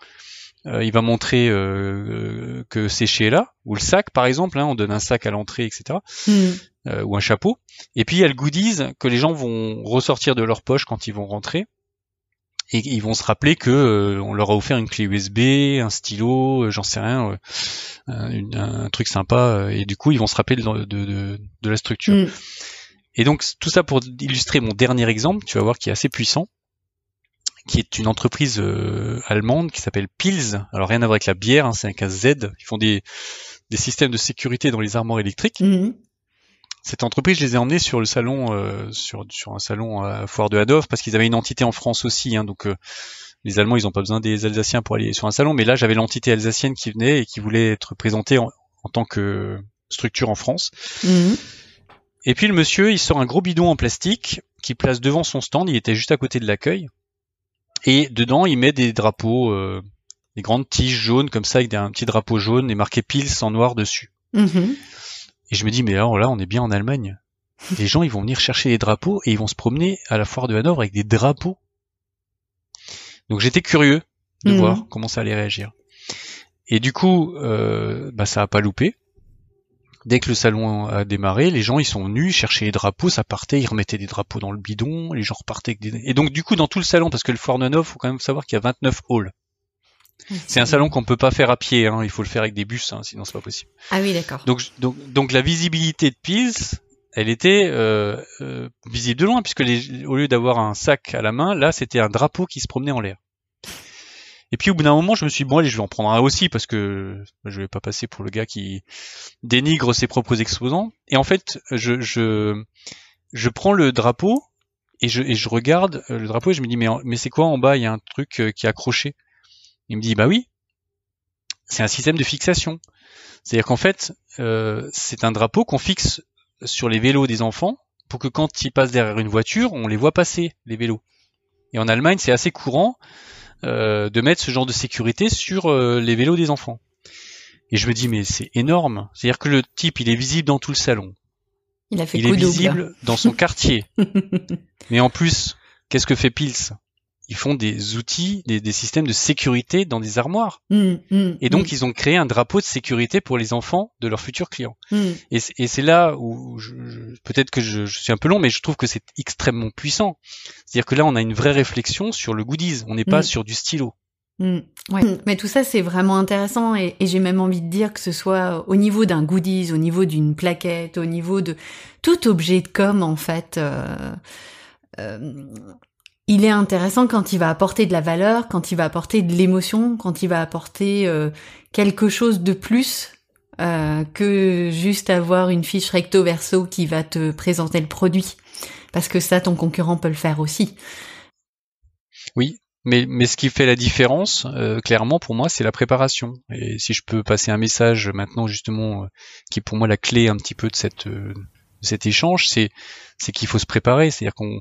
euh, il va montrer euh, que c'est chez là, ou le sac par exemple, hein, on donne un sac à l'entrée, etc. Mm. ou un chapeau. Et puis il y a le goodies que les gens vont ressortir de leur poche quand ils vont rentrer et ils vont se rappeler que euh, on leur a offert une clé USB, un stylo, euh, j'en sais rien, euh, un, un, truc sympa, et du coup ils vont se rappeler de, de, de, la structure. Mm. Et donc tout ça pour illustrer mon dernier exemple, tu vas voir qui est assez puissant, qui est une entreprise allemande qui s'appelle Pils. Alors rien à voir avec la bière, hein, c'est un cas Z. Ils font des, des systèmes de sécurité dans les armoires électriques. Mm cette entreprise, je les ai emmenés sur le salon, euh, sur, sur un salon à Foire de Hanovre, parce qu'ils avaient une entité en France aussi. Hein, donc euh, les Allemands, ils n'ont pas besoin des Alsaciens pour aller sur un salon, mais là, j'avais l'entité alsacienne qui venait et qui voulait être présentée en, tant que structure en France. Mhm. Et puis le monsieur, il sort un gros bidon en plastique qui place devant son stand. Il était juste à côté de l'accueil. Et dedans, il met des drapeaux, euh, des grandes tiges jaunes comme ça avec un petit drapeau jaune et marqué Pils en noir dessus. Mhm. Et je me dis, mais alors là, on est bien en Allemagne. Les gens, ils vont venir chercher les drapeaux et ils vont se promener à la foire de Hanovre avec des drapeaux. Donc j'étais curieux de mhm. voir comment ça allait réagir. Et du coup, euh, bah, ça a pas loupé. Dès que le salon a démarré, les gens ils sont venus chercher les drapeaux, ça partait, ils remettaient des drapeaux dans le bidon, les gens repartaient avec des... Et donc du coup dans tout le salon, parce que le Foire de Hanovre, faut quand même savoir qu'il y a 29 halls. C'est un salon qu'on peut pas faire à pied, hein. il faut le faire avec des bus, hein, sinon c'est pas possible. Ah oui, d'accord. Donc, donc, donc la visibilité de Pils, elle était euh, euh, visible de loin, puisque les, au lieu d'avoir un sac à la main, là c'était un drapeau qui se promenait en l'air. Et puis au bout d'un moment, je me suis dit, bon allez, je vais en prendre un aussi, parce que je vais pas passer pour le gars qui dénigre ses propres exposants. Et en fait, je, je, je prends le drapeau et je, et je regarde le drapeau et je me dis, mais, mais c'est quoi en bas? Il y a un truc euh, qui est accroché. Il me dit bah oui, c'est un système de fixation. C'est-à-dire qu'en fait, euh, c'est un drapeau qu'on fixe sur les vélos des enfants pour que quand ils passent derrière une voiture, on les voit passer, les vélos. Et en Allemagne, c'est assez courant euh, de mettre ce genre de sécurité sur euh, les vélos des enfants. Et je me dis, mais c'est énorme. C'est-à-dire que le type, il est visible dans tout le salon. Il, a fait il est visible dans son quartier. mais en plus, qu'est-ce que fait Pils? Ils font des outils, des, des systèmes de sécurité dans des armoires. Mm, mm, Et donc, mm, ils ont créé un drapeau de sécurité pour les enfants de leurs futurs clients. Et, c'est là où je, je- peut-être que je, je suis un peu long, mais je trouve que c'est extrêmement puissant. C'est-à-dire que là, on a une vraie réflexion sur le goodies. On n'est pas sur du stylo. Mm, ouais. Mais tout ça, c'est vraiment intéressant et, et j'ai même envie de dire que ce soit au niveau d'un goodies, au niveau d'une plaquette, au niveau de tout objet de com, en fait, euh, euh, il est intéressant quand il va apporter de la valeur, quand il va apporter de l'émotion, quand il va apporter euh, quelque chose de plus euh, que juste avoir une fiche recto verso qui va te présenter le produit. Parce que ça, ton concurrent peut le faire aussi. Oui, mais, mais ce qui fait la différence, euh, clairement, pour moi, c'est la préparation. Et si je peux passer un message maintenant, justement, qui est pour moi la clé un petit peu de, cette, cet échange, c'est c'est qu'il faut se préparer. C'est-à-dire qu'on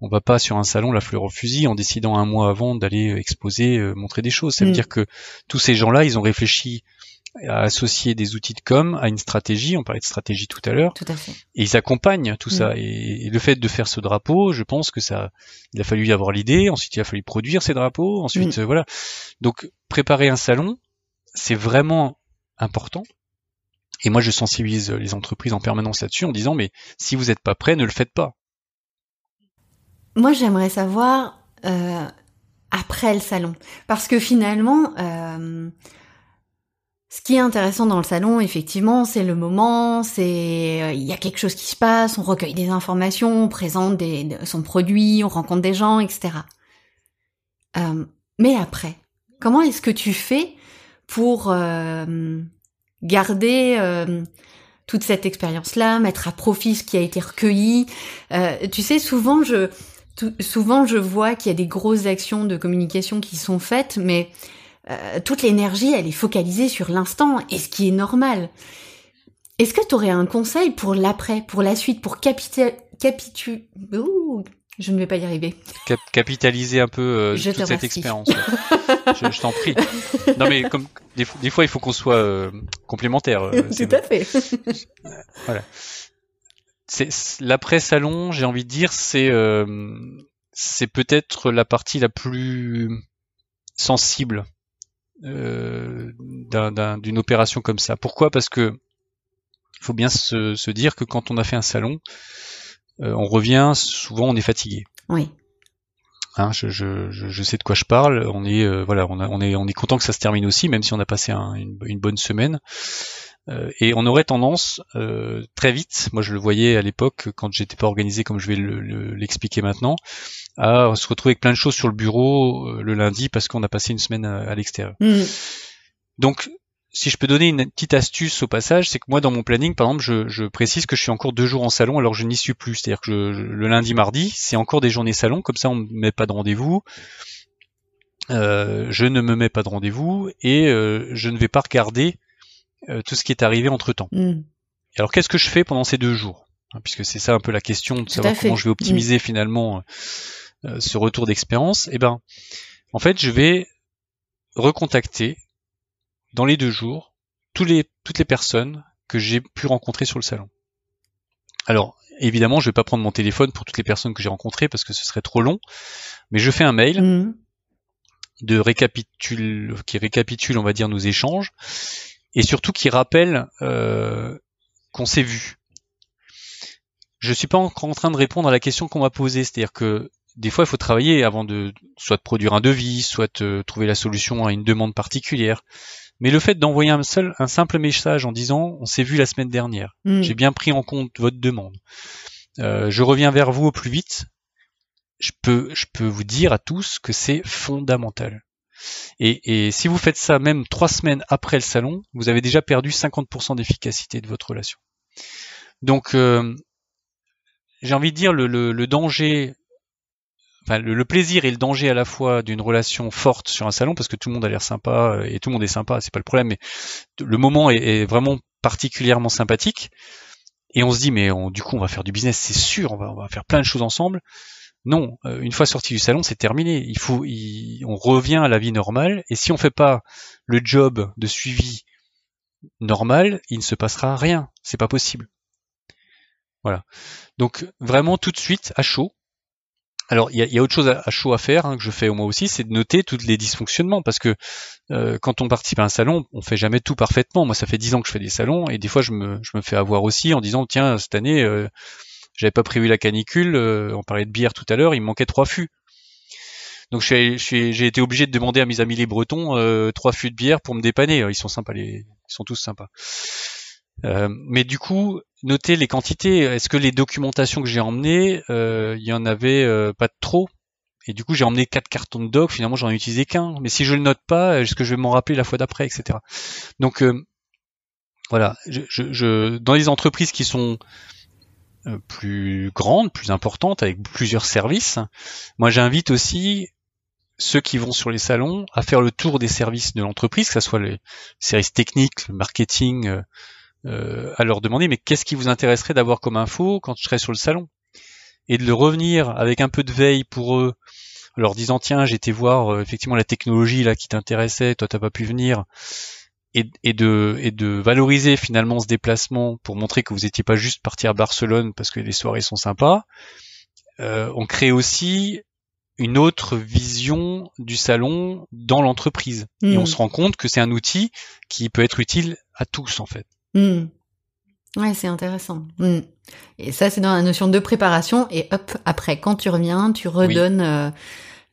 on va pas sur un salon la fleur au fusil en décidant un mois avant d'aller exposer, euh, montrer des choses. Ça veut Mm. dire que tous ces gens-là, ils ont réfléchi à associer des outils de com à une stratégie. On parlait de stratégie tout à l'heure Tout à fait. et ils accompagnent tout Mm. ça. Et, et le fait de faire ce drapeau, je pense que ça, il a fallu y avoir l'idée, ensuite il a fallu produire ces drapeaux, ensuite Mm. euh, voilà. Donc préparer un salon, c'est vraiment important. Et moi je sensibilise les entreprises en permanence là-dessus en disant mais si vous n'êtes pas prêt, ne le faites pas. Moi, j'aimerais savoir euh, après le salon, parce que finalement, euh, ce qui est intéressant dans le salon, effectivement, c'est le moment, c'est euh, il y a quelque chose qui se passe, on recueille des informations, on présente des, de- son produit, on rencontre des gens, etc. Euh, mais après, comment est-ce que tu fais pour euh, garder euh, toute cette expérience-là, mettre à profit ce qui a été recueilli? Euh, Tu sais, souvent je tout- souvent je vois qu'il y a des grosses actions de communication qui sont faites, mais euh, toute l'énergie, elle est focalisée sur l'instant, et ce qui est normal. Est-ce que tu aurais un conseil pour l'après, pour la suite, pour capita capitu... Ouh, je ne vais pas y arriver. Cap- capitaliser un peu euh, Je toute cette expérience. ouais. je je t'en prie. Non mais comme des, fois- des fois il faut qu'on soit euh, complémentaires. euh, Tout à fait. c'est- l'après salon, j'ai envie de dire, c'est euh, c'est peut-être la partie la plus sensible euh, d'un- d'un- d'une opération comme ça. Pourquoi? Parce que faut bien se, se dire que quand on a fait un salon, euh, on revient souvent on est fatigué. Oui. Hein, je, je, je, je sais de quoi je parle. On est euh, voilà, on, a- on est on est content que ça se termine aussi, même si on a passé un- une, une bonne semaine. Euh, et on aurait tendance euh, très vite, moi je le voyais à l'époque quand j'étais pas organisé comme je vais le- le- l'expliquer maintenant, à se retrouver avec plein de choses sur le bureau euh, le lundi parce qu'on a passé une semaine à, à l'extérieur. Mm. Donc si je peux donner une petite astuce au passage, c'est que moi dans mon planning, par exemple, je, je précise que je suis encore deux jours en salon alors que je n'y suis plus. C'est-à-dire que je- le lundi, mardi, c'est encore des journées salon, comme ça on ne met pas de rendez-vous. Euh, je ne me mets pas de rendez-vous et euh, je ne vais pas regarder euh, tout ce qui est arrivé entre temps. Mm. Alors qu'est-ce que je fais pendant ces deux jours Hein, Puisque c'est ça un peu la question de Tout savoir comment je vais optimiser finalement euh, ce retour d'expérience. Eh ben, en fait, je vais recontacter dans les deux jours tous les, toutes les personnes que j'ai pu rencontrer sur le salon. Alors, évidemment, je vais pas prendre mon téléphone pour toutes les personnes que j'ai rencontrées parce que ce serait trop long, mais je fais un mail Mm. de récapitule, qui récapitule, on va dire, nos échanges, et surtout qui rappelle euh, qu'on s'est vu. Je suis pas encore en train de répondre à la question qu'on m'a posée, c'est-à-dire que des fois, il faut travailler avant de soit de produire un devis, soit de trouver la solution à une demande particulière. Mais le fait d'envoyer un seul, un simple message en disant, on s'est vu la semaine dernière, Mm. j'ai bien pris en compte votre demande. Euh, je reviens vers vous au plus vite. Je peux, je peux vous dire à tous que c'est fondamental. Et, si vous faites ça même trois semaines après le salon, vous avez déjà perdu 50% d'efficacité de votre relation. Donc, euh, j'ai envie de dire le, danger, le, plaisir et le danger à la fois d'une relation forte sur un salon, parce que tout le monde a l'air sympa euh, et tout le monde est sympa, c'est pas le problème, mais le moment est, vraiment particulièrement sympathique. Et on se dit, mais on- du coup, on va faire du business, c'est sûr, on va faire plein de choses ensemble. Non, euh, une fois sorti du salon, c'est terminé. Il faut, on revient à la vie normale. Et si on fait pas le job de suivi normal, il ne se passera rien. C'est pas possible. Voilà. Donc vraiment tout de suite à chaud, Alors, il y a, y autre chose à, chaud à faire hein, que je fais moi aussi, c'est de noter tous les dysfonctionnements parce que euh, quand on participe à un salon, on fait jamais tout parfaitement. Moi, ça fait dix ans que je fais des salons et des fois, je me, je me fais avoir aussi en disant tiens, cette année, euh, j'avais pas prévu la canicule. Euh, on parlait de bière tout à l'heure, il me manquait trois fûts. Donc, j'ai été obligé de demander à mes amis les Bretons euh, trois fûts de bière pour me dépanner. Ils sont sympas, les, ils sont tous sympas. Euh, mais du coup, notez les quantités. Est-ce que les documentations que j'ai emmenées, euh, il y en avait euh, pas trop? Et du coup, j'ai emmené quatre cartons de doc. Finalement, j'en ai utilisé qu'un. Mais si je le note pas, est-ce que je vais m'en rappeler la fois d'après, etc. Donc voilà. Je, je, dans les entreprises qui sont plus grandes, plus importantes, avec plusieurs services, moi j'invite aussi ceux qui vont sur les salons à faire le tour des services de l'entreprise, que ce soit les services techniques, le marketing, euh, à leur demander mais qu'est-ce qui vous intéresserait d'avoir comme info quand je serai sur le salon? Et de le revenir avec un peu de veille pour eux leur disant tiens été voir euh, effectivement la technologie là qui t'intéressait toi t'as pas pu venir et, et, de et de valoriser finalement ce déplacement pour montrer que vous étiez pas juste parti à Barcelone parce que les soirées sont sympas euh, on crée aussi une autre vision du salon dans l'entreprise et on hmm. se rend compte que c'est un outil qui peut être utile à tous en fait Hmm. Ouais, c'est intéressant. Hmm. Et ça, c'est dans la notion de préparation. Et hop, après, quand tu reviens, tu redonnes euh,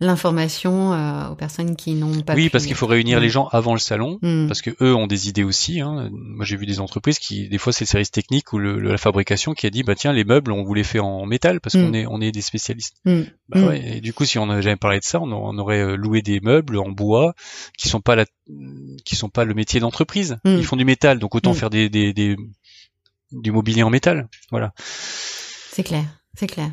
l'information euh, aux personnes qui n'ont pas. Oui, parce qu'il faut réunir les gens avant le salon, parce que eux ont des idées aussi. Hein. Moi, j'ai vu des entreprises qui, des fois, c'est le service technique ou le, la fabrication qui a dit, bah tiens, les meubles, on vous les fait en métal parce qu'on est, on est des spécialistes. Bah, ouais, et du coup, si on n'avait jamais parlé de ça, on, aurait euh, loué des meubles en bois qui sont pas la, qui sont pas le métier d'entreprise. Ils font du métal, donc autant faire des, des, des du mobilier en métal. Voilà. C'est clair, c'est clair.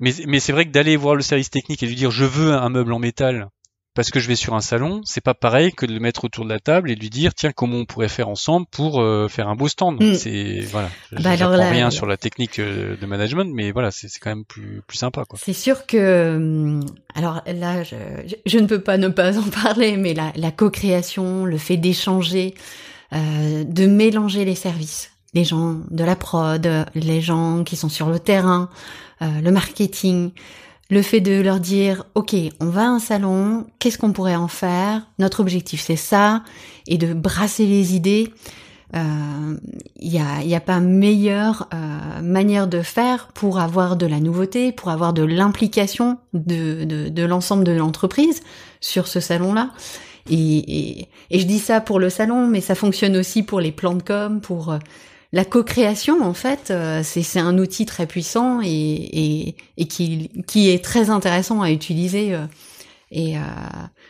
Mais, mais c'est vrai que d'aller voir le service technique et lui dire je veux un meuble en métal parce que je vais sur un salon, c'est pas pareil que de le mettre autour de la table et de lui dire tiens comment on pourrait faire ensemble pour euh, faire un beau stand. Mm. C'est voilà, bah rien sur la technique euh, de management, mais voilà c'est quand même plus plus sympa quoi. C'est sûr que hum, alors là je, je, ne peux pas ne pas en parler, mais la, la co-création, le fait d'échanger, euh, de mélanger les services, les gens de la prod, les gens qui sont sur le terrain, euh, le marketing, le fait de leur dire ok on va à un salon qu'est-ce qu'on pourrait en faire? Notre objectif c'est ça et de brasser les idées il euh, n'y a, y a pas meilleure euh, manière de faire pour avoir de la nouveauté pour avoir de l'implication de, de, de l'ensemble de l'entreprise sur ce salon là et, et, et, je dis ça pour le salon mais ça fonctionne aussi pour les plans de com pour la co-création, en fait, euh, c'est un outil très puissant et, qui, qui est très intéressant à utiliser. Euh, et euh,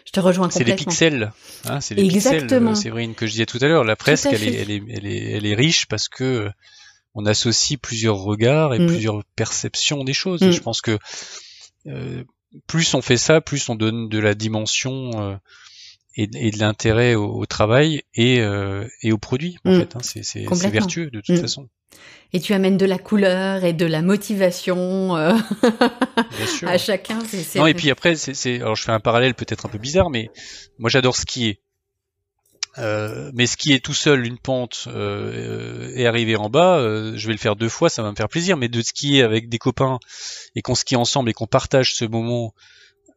je te rejoins complètement. C'est les pixels, hein, c'est les Exactement. pixels, Séverine, que je disais tout à l'heure. La presse, elle est, elle, est, elle, est, elle est riche parce que on associe plusieurs regards et mm. plusieurs perceptions des choses. Mm. je pense que plus on fait ça, plus on donne de la dimension et, de l'intérêt au, travail et, euh, et au produit en mm. fait. Hein. C'est vertueux de toute mm. façon. Et tu amènes de la couleur et de la motivation euh, à chacun. Non et puis après c'est alors je fais un parallèle peut-être un peu bizarre mais moi j'adore skier. Euh, mais skier tout seul une pente euh, et arriver en bas, euh, je vais le faire deux fois, ça va me faire plaisir. Mais de skier avec des copains et qu'on skie ensemble et qu'on partage ce moment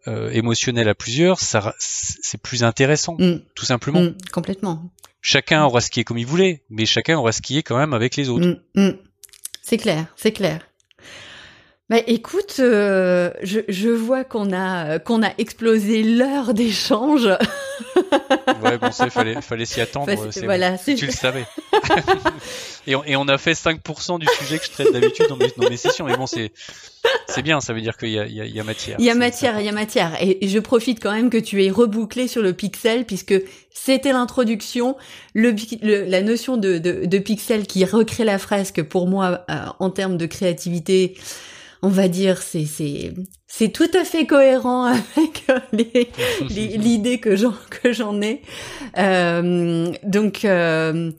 euh, émotionnel à plusieurs, ça c'est plus intéressant, mm. tout simplement. Mm, complètement. Chacun aura skié comme il voulait, mais chacun aura skié quand même avec les autres. Mm, c'est clair, c'est clair. Bah écoute, euh, je, je, vois qu'on a qu'on a explosé l'heure d'échange. ouais, bon, ça, fallait, fallait s'y attendre. voilà, tu le savais. et, on, et, on, a fait 5% du sujet que je traite d'habitude dans mes, dans mes sessions. Mais bon, c'est c'est bien, ça veut dire qu'il y a, il y, y a matière. Il y a matière, il y a matière. Et je profite quand même que tu aies rebouclé sur le pixel, puisque c'était l'introduction, le, la notion de, de, de, pixel qui recrée la fresque pour moi euh, en termes de créativité on va dire, c'est c'est c'est tout à fait cohérent avec l'idée que j'en que j'en ai. Euh, donc, euh,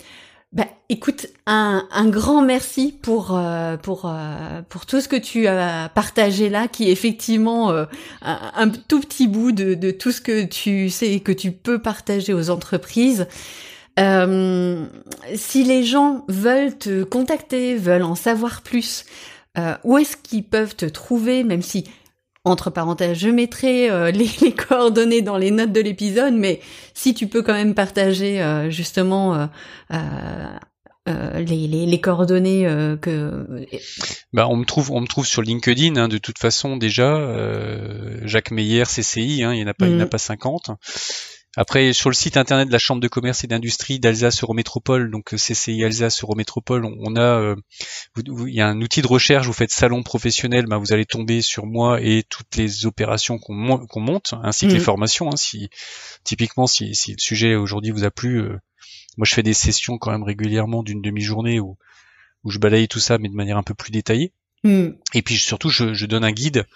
bah, écoute, un, un grand merci pour euh, pour euh, pour tout ce que tu as partagé là, qui est effectivement un, un, tout petit bout de, de tout ce que tu sais que tu peux partager aux entreprises. Euh, si les gens veulent te contacter, veulent en savoir plus, euh, où est-ce qu'ils peuvent te trouver, même si entre parenthèses, je mettrai euh, les, les, coordonnées dans les notes de l'épisode, mais si tu peux quand même partager euh, justement les, les, les, coordonnées que. Bah, on me trouve, on me trouve sur LinkedIn hein, de toute façon déjà. Jacques Meyer, CCI, hein, il n'y en a pas, il n'y en a mm. pas 50. Après, sur le site internet de la Chambre de commerce et d'industrie d'Alsace Eurométropole, donc euh, CCI Alsace Eurométropole, on, a, euh, il y a un outil de recherche. Vous faites salon professionnel, ben vous allez tomber sur moi et toutes les opérations qu'on monte, ainsi que les mmh. formations. Hein, si typiquement, si, si le sujet aujourd'hui vous a plu, euh, moi je fais des sessions quand même régulièrement d'une demi-journée où où je balaye tout ça, mais de manière un peu plus détaillée. Mmh. Et puis surtout, je, je, donne un guide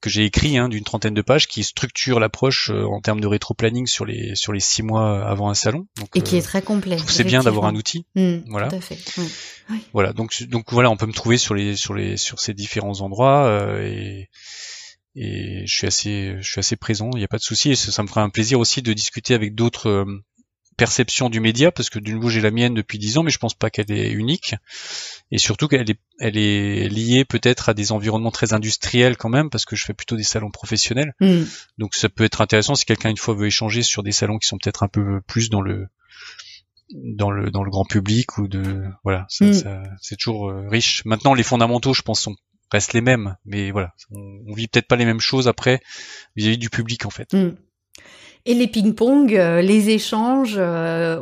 que j'ai écrit hein, d'une trentaine de pages qui structure l'approche euh, en termes de rétro-planning sur les sur les six mois avant un salon. Donc, et qui est euh, très complet. C'est bien d'avoir un outil. Mmh, voilà. Tout à fait. Voilà. Donc donc voilà, on peut me trouver sur les sur les sur ces différents endroits euh, et et je suis assez je suis assez présent. Il n'y a pas de souci. Ça, ça, me fera un plaisir aussi de discuter avec d'autres perception du média parce que d'une nouveau j'ai la mienne depuis dix ans mais je pense pas qu'elle est unique et surtout qu'elle est elle est liée peut-être à des environnements très industriels quand même parce que je fais plutôt des salons professionnels mm. donc ça peut être intéressant si quelqu'un une fois veut échanger sur des salons qui sont peut-être un peu plus dans le dans le dans le grand public ou de voilà ça, mm. c'est toujours euh, riche maintenant les fondamentaux je pense sont restent les mêmes mais voilà on, vit peut-être pas les mêmes choses après vis-à-vis du public en fait mm. Et les ping-pong, euh, les échanges, euh,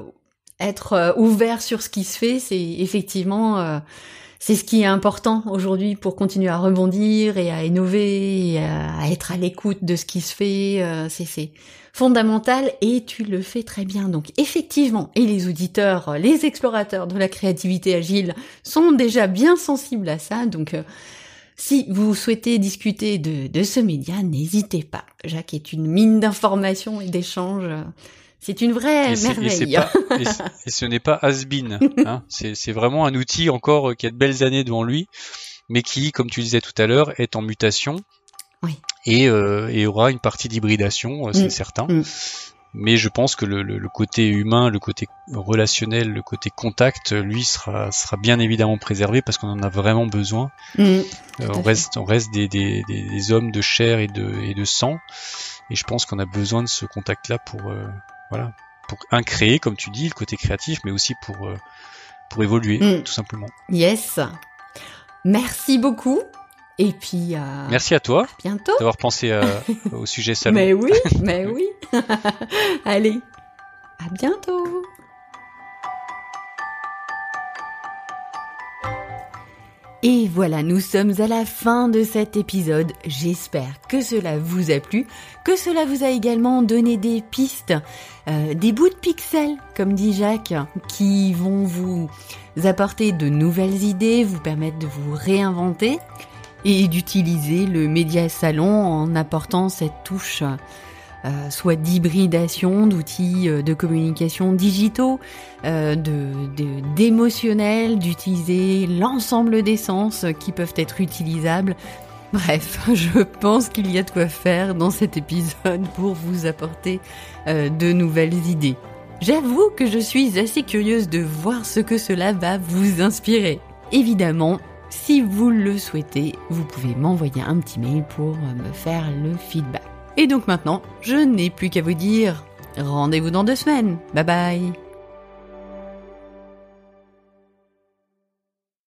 être euh, ouvert sur ce qui se fait, c'est effectivement c'est ce qui est important aujourd'hui pour continuer à rebondir et à innover, et à être à l'écoute de ce qui se fait. c'est fondamental et tu le fais très bien. Donc effectivement, et les auditeurs, les explorateurs de la créativité agile sont déjà bien sensibles à ça. Donc si vous souhaitez discuter de, ce média, n'hésitez pas. Jacques est une mine d'informations et d'échanges. C'est une vraie merveille. Et, ce n'est pas has-been. Hein. c'est vraiment un outil encore qui a de belles années devant lui, mais qui, comme tu disais tout à l'heure, est en mutation. Et, euh, et, aura une partie d'hybridation, c'est mm. certain. Mm mais je pense que le, le, côté humain, le côté relationnel, le côté contact, lui sera, sera bien évidemment préservé parce qu'on en a vraiment besoin. Mmh, euh, on, reste, on reste des, des, des, hommes de chair et de, et de sang, et je pense qu'on a besoin de ce contact-là pour, euh, voilà, pour un créer, comme tu dis, le côté créatif, mais aussi pour, euh, pour évoluer, mmh. tout simplement. Yes. Merci beaucoup. Et puis. Euh, Merci à toi. bientôt. D'avoir pensé euh, au sujet salon. Mais oui, mais oui. Allez, à bientôt. Et voilà, nous sommes à la fin de cet épisode. J'espère que cela vous a plu, que cela vous a également donné des pistes, euh, des bouts de pixels, comme dit Jacques, qui vont vous apporter de nouvelles idées, vous permettre de vous réinventer et d'utiliser le média salon en apportant cette touche euh, soit d'hybridation d'outils euh, de communication digitaux, euh, de d'émotionnel, d'utiliser l'ensemble des sens qui peuvent être utilisables. Bref, je pense qu'il y a de quoi faire dans cet épisode pour vous apporter de nouvelles idées. J'avoue que je suis assez curieuse de voir ce que cela va vous inspirer. Évidemment, si vous le souhaitez, vous pouvez m'envoyer un petit mail pour me faire le feedback. Et donc maintenant, je n'ai plus qu'à vous dire rendez-vous dans deux semaines. Bye bye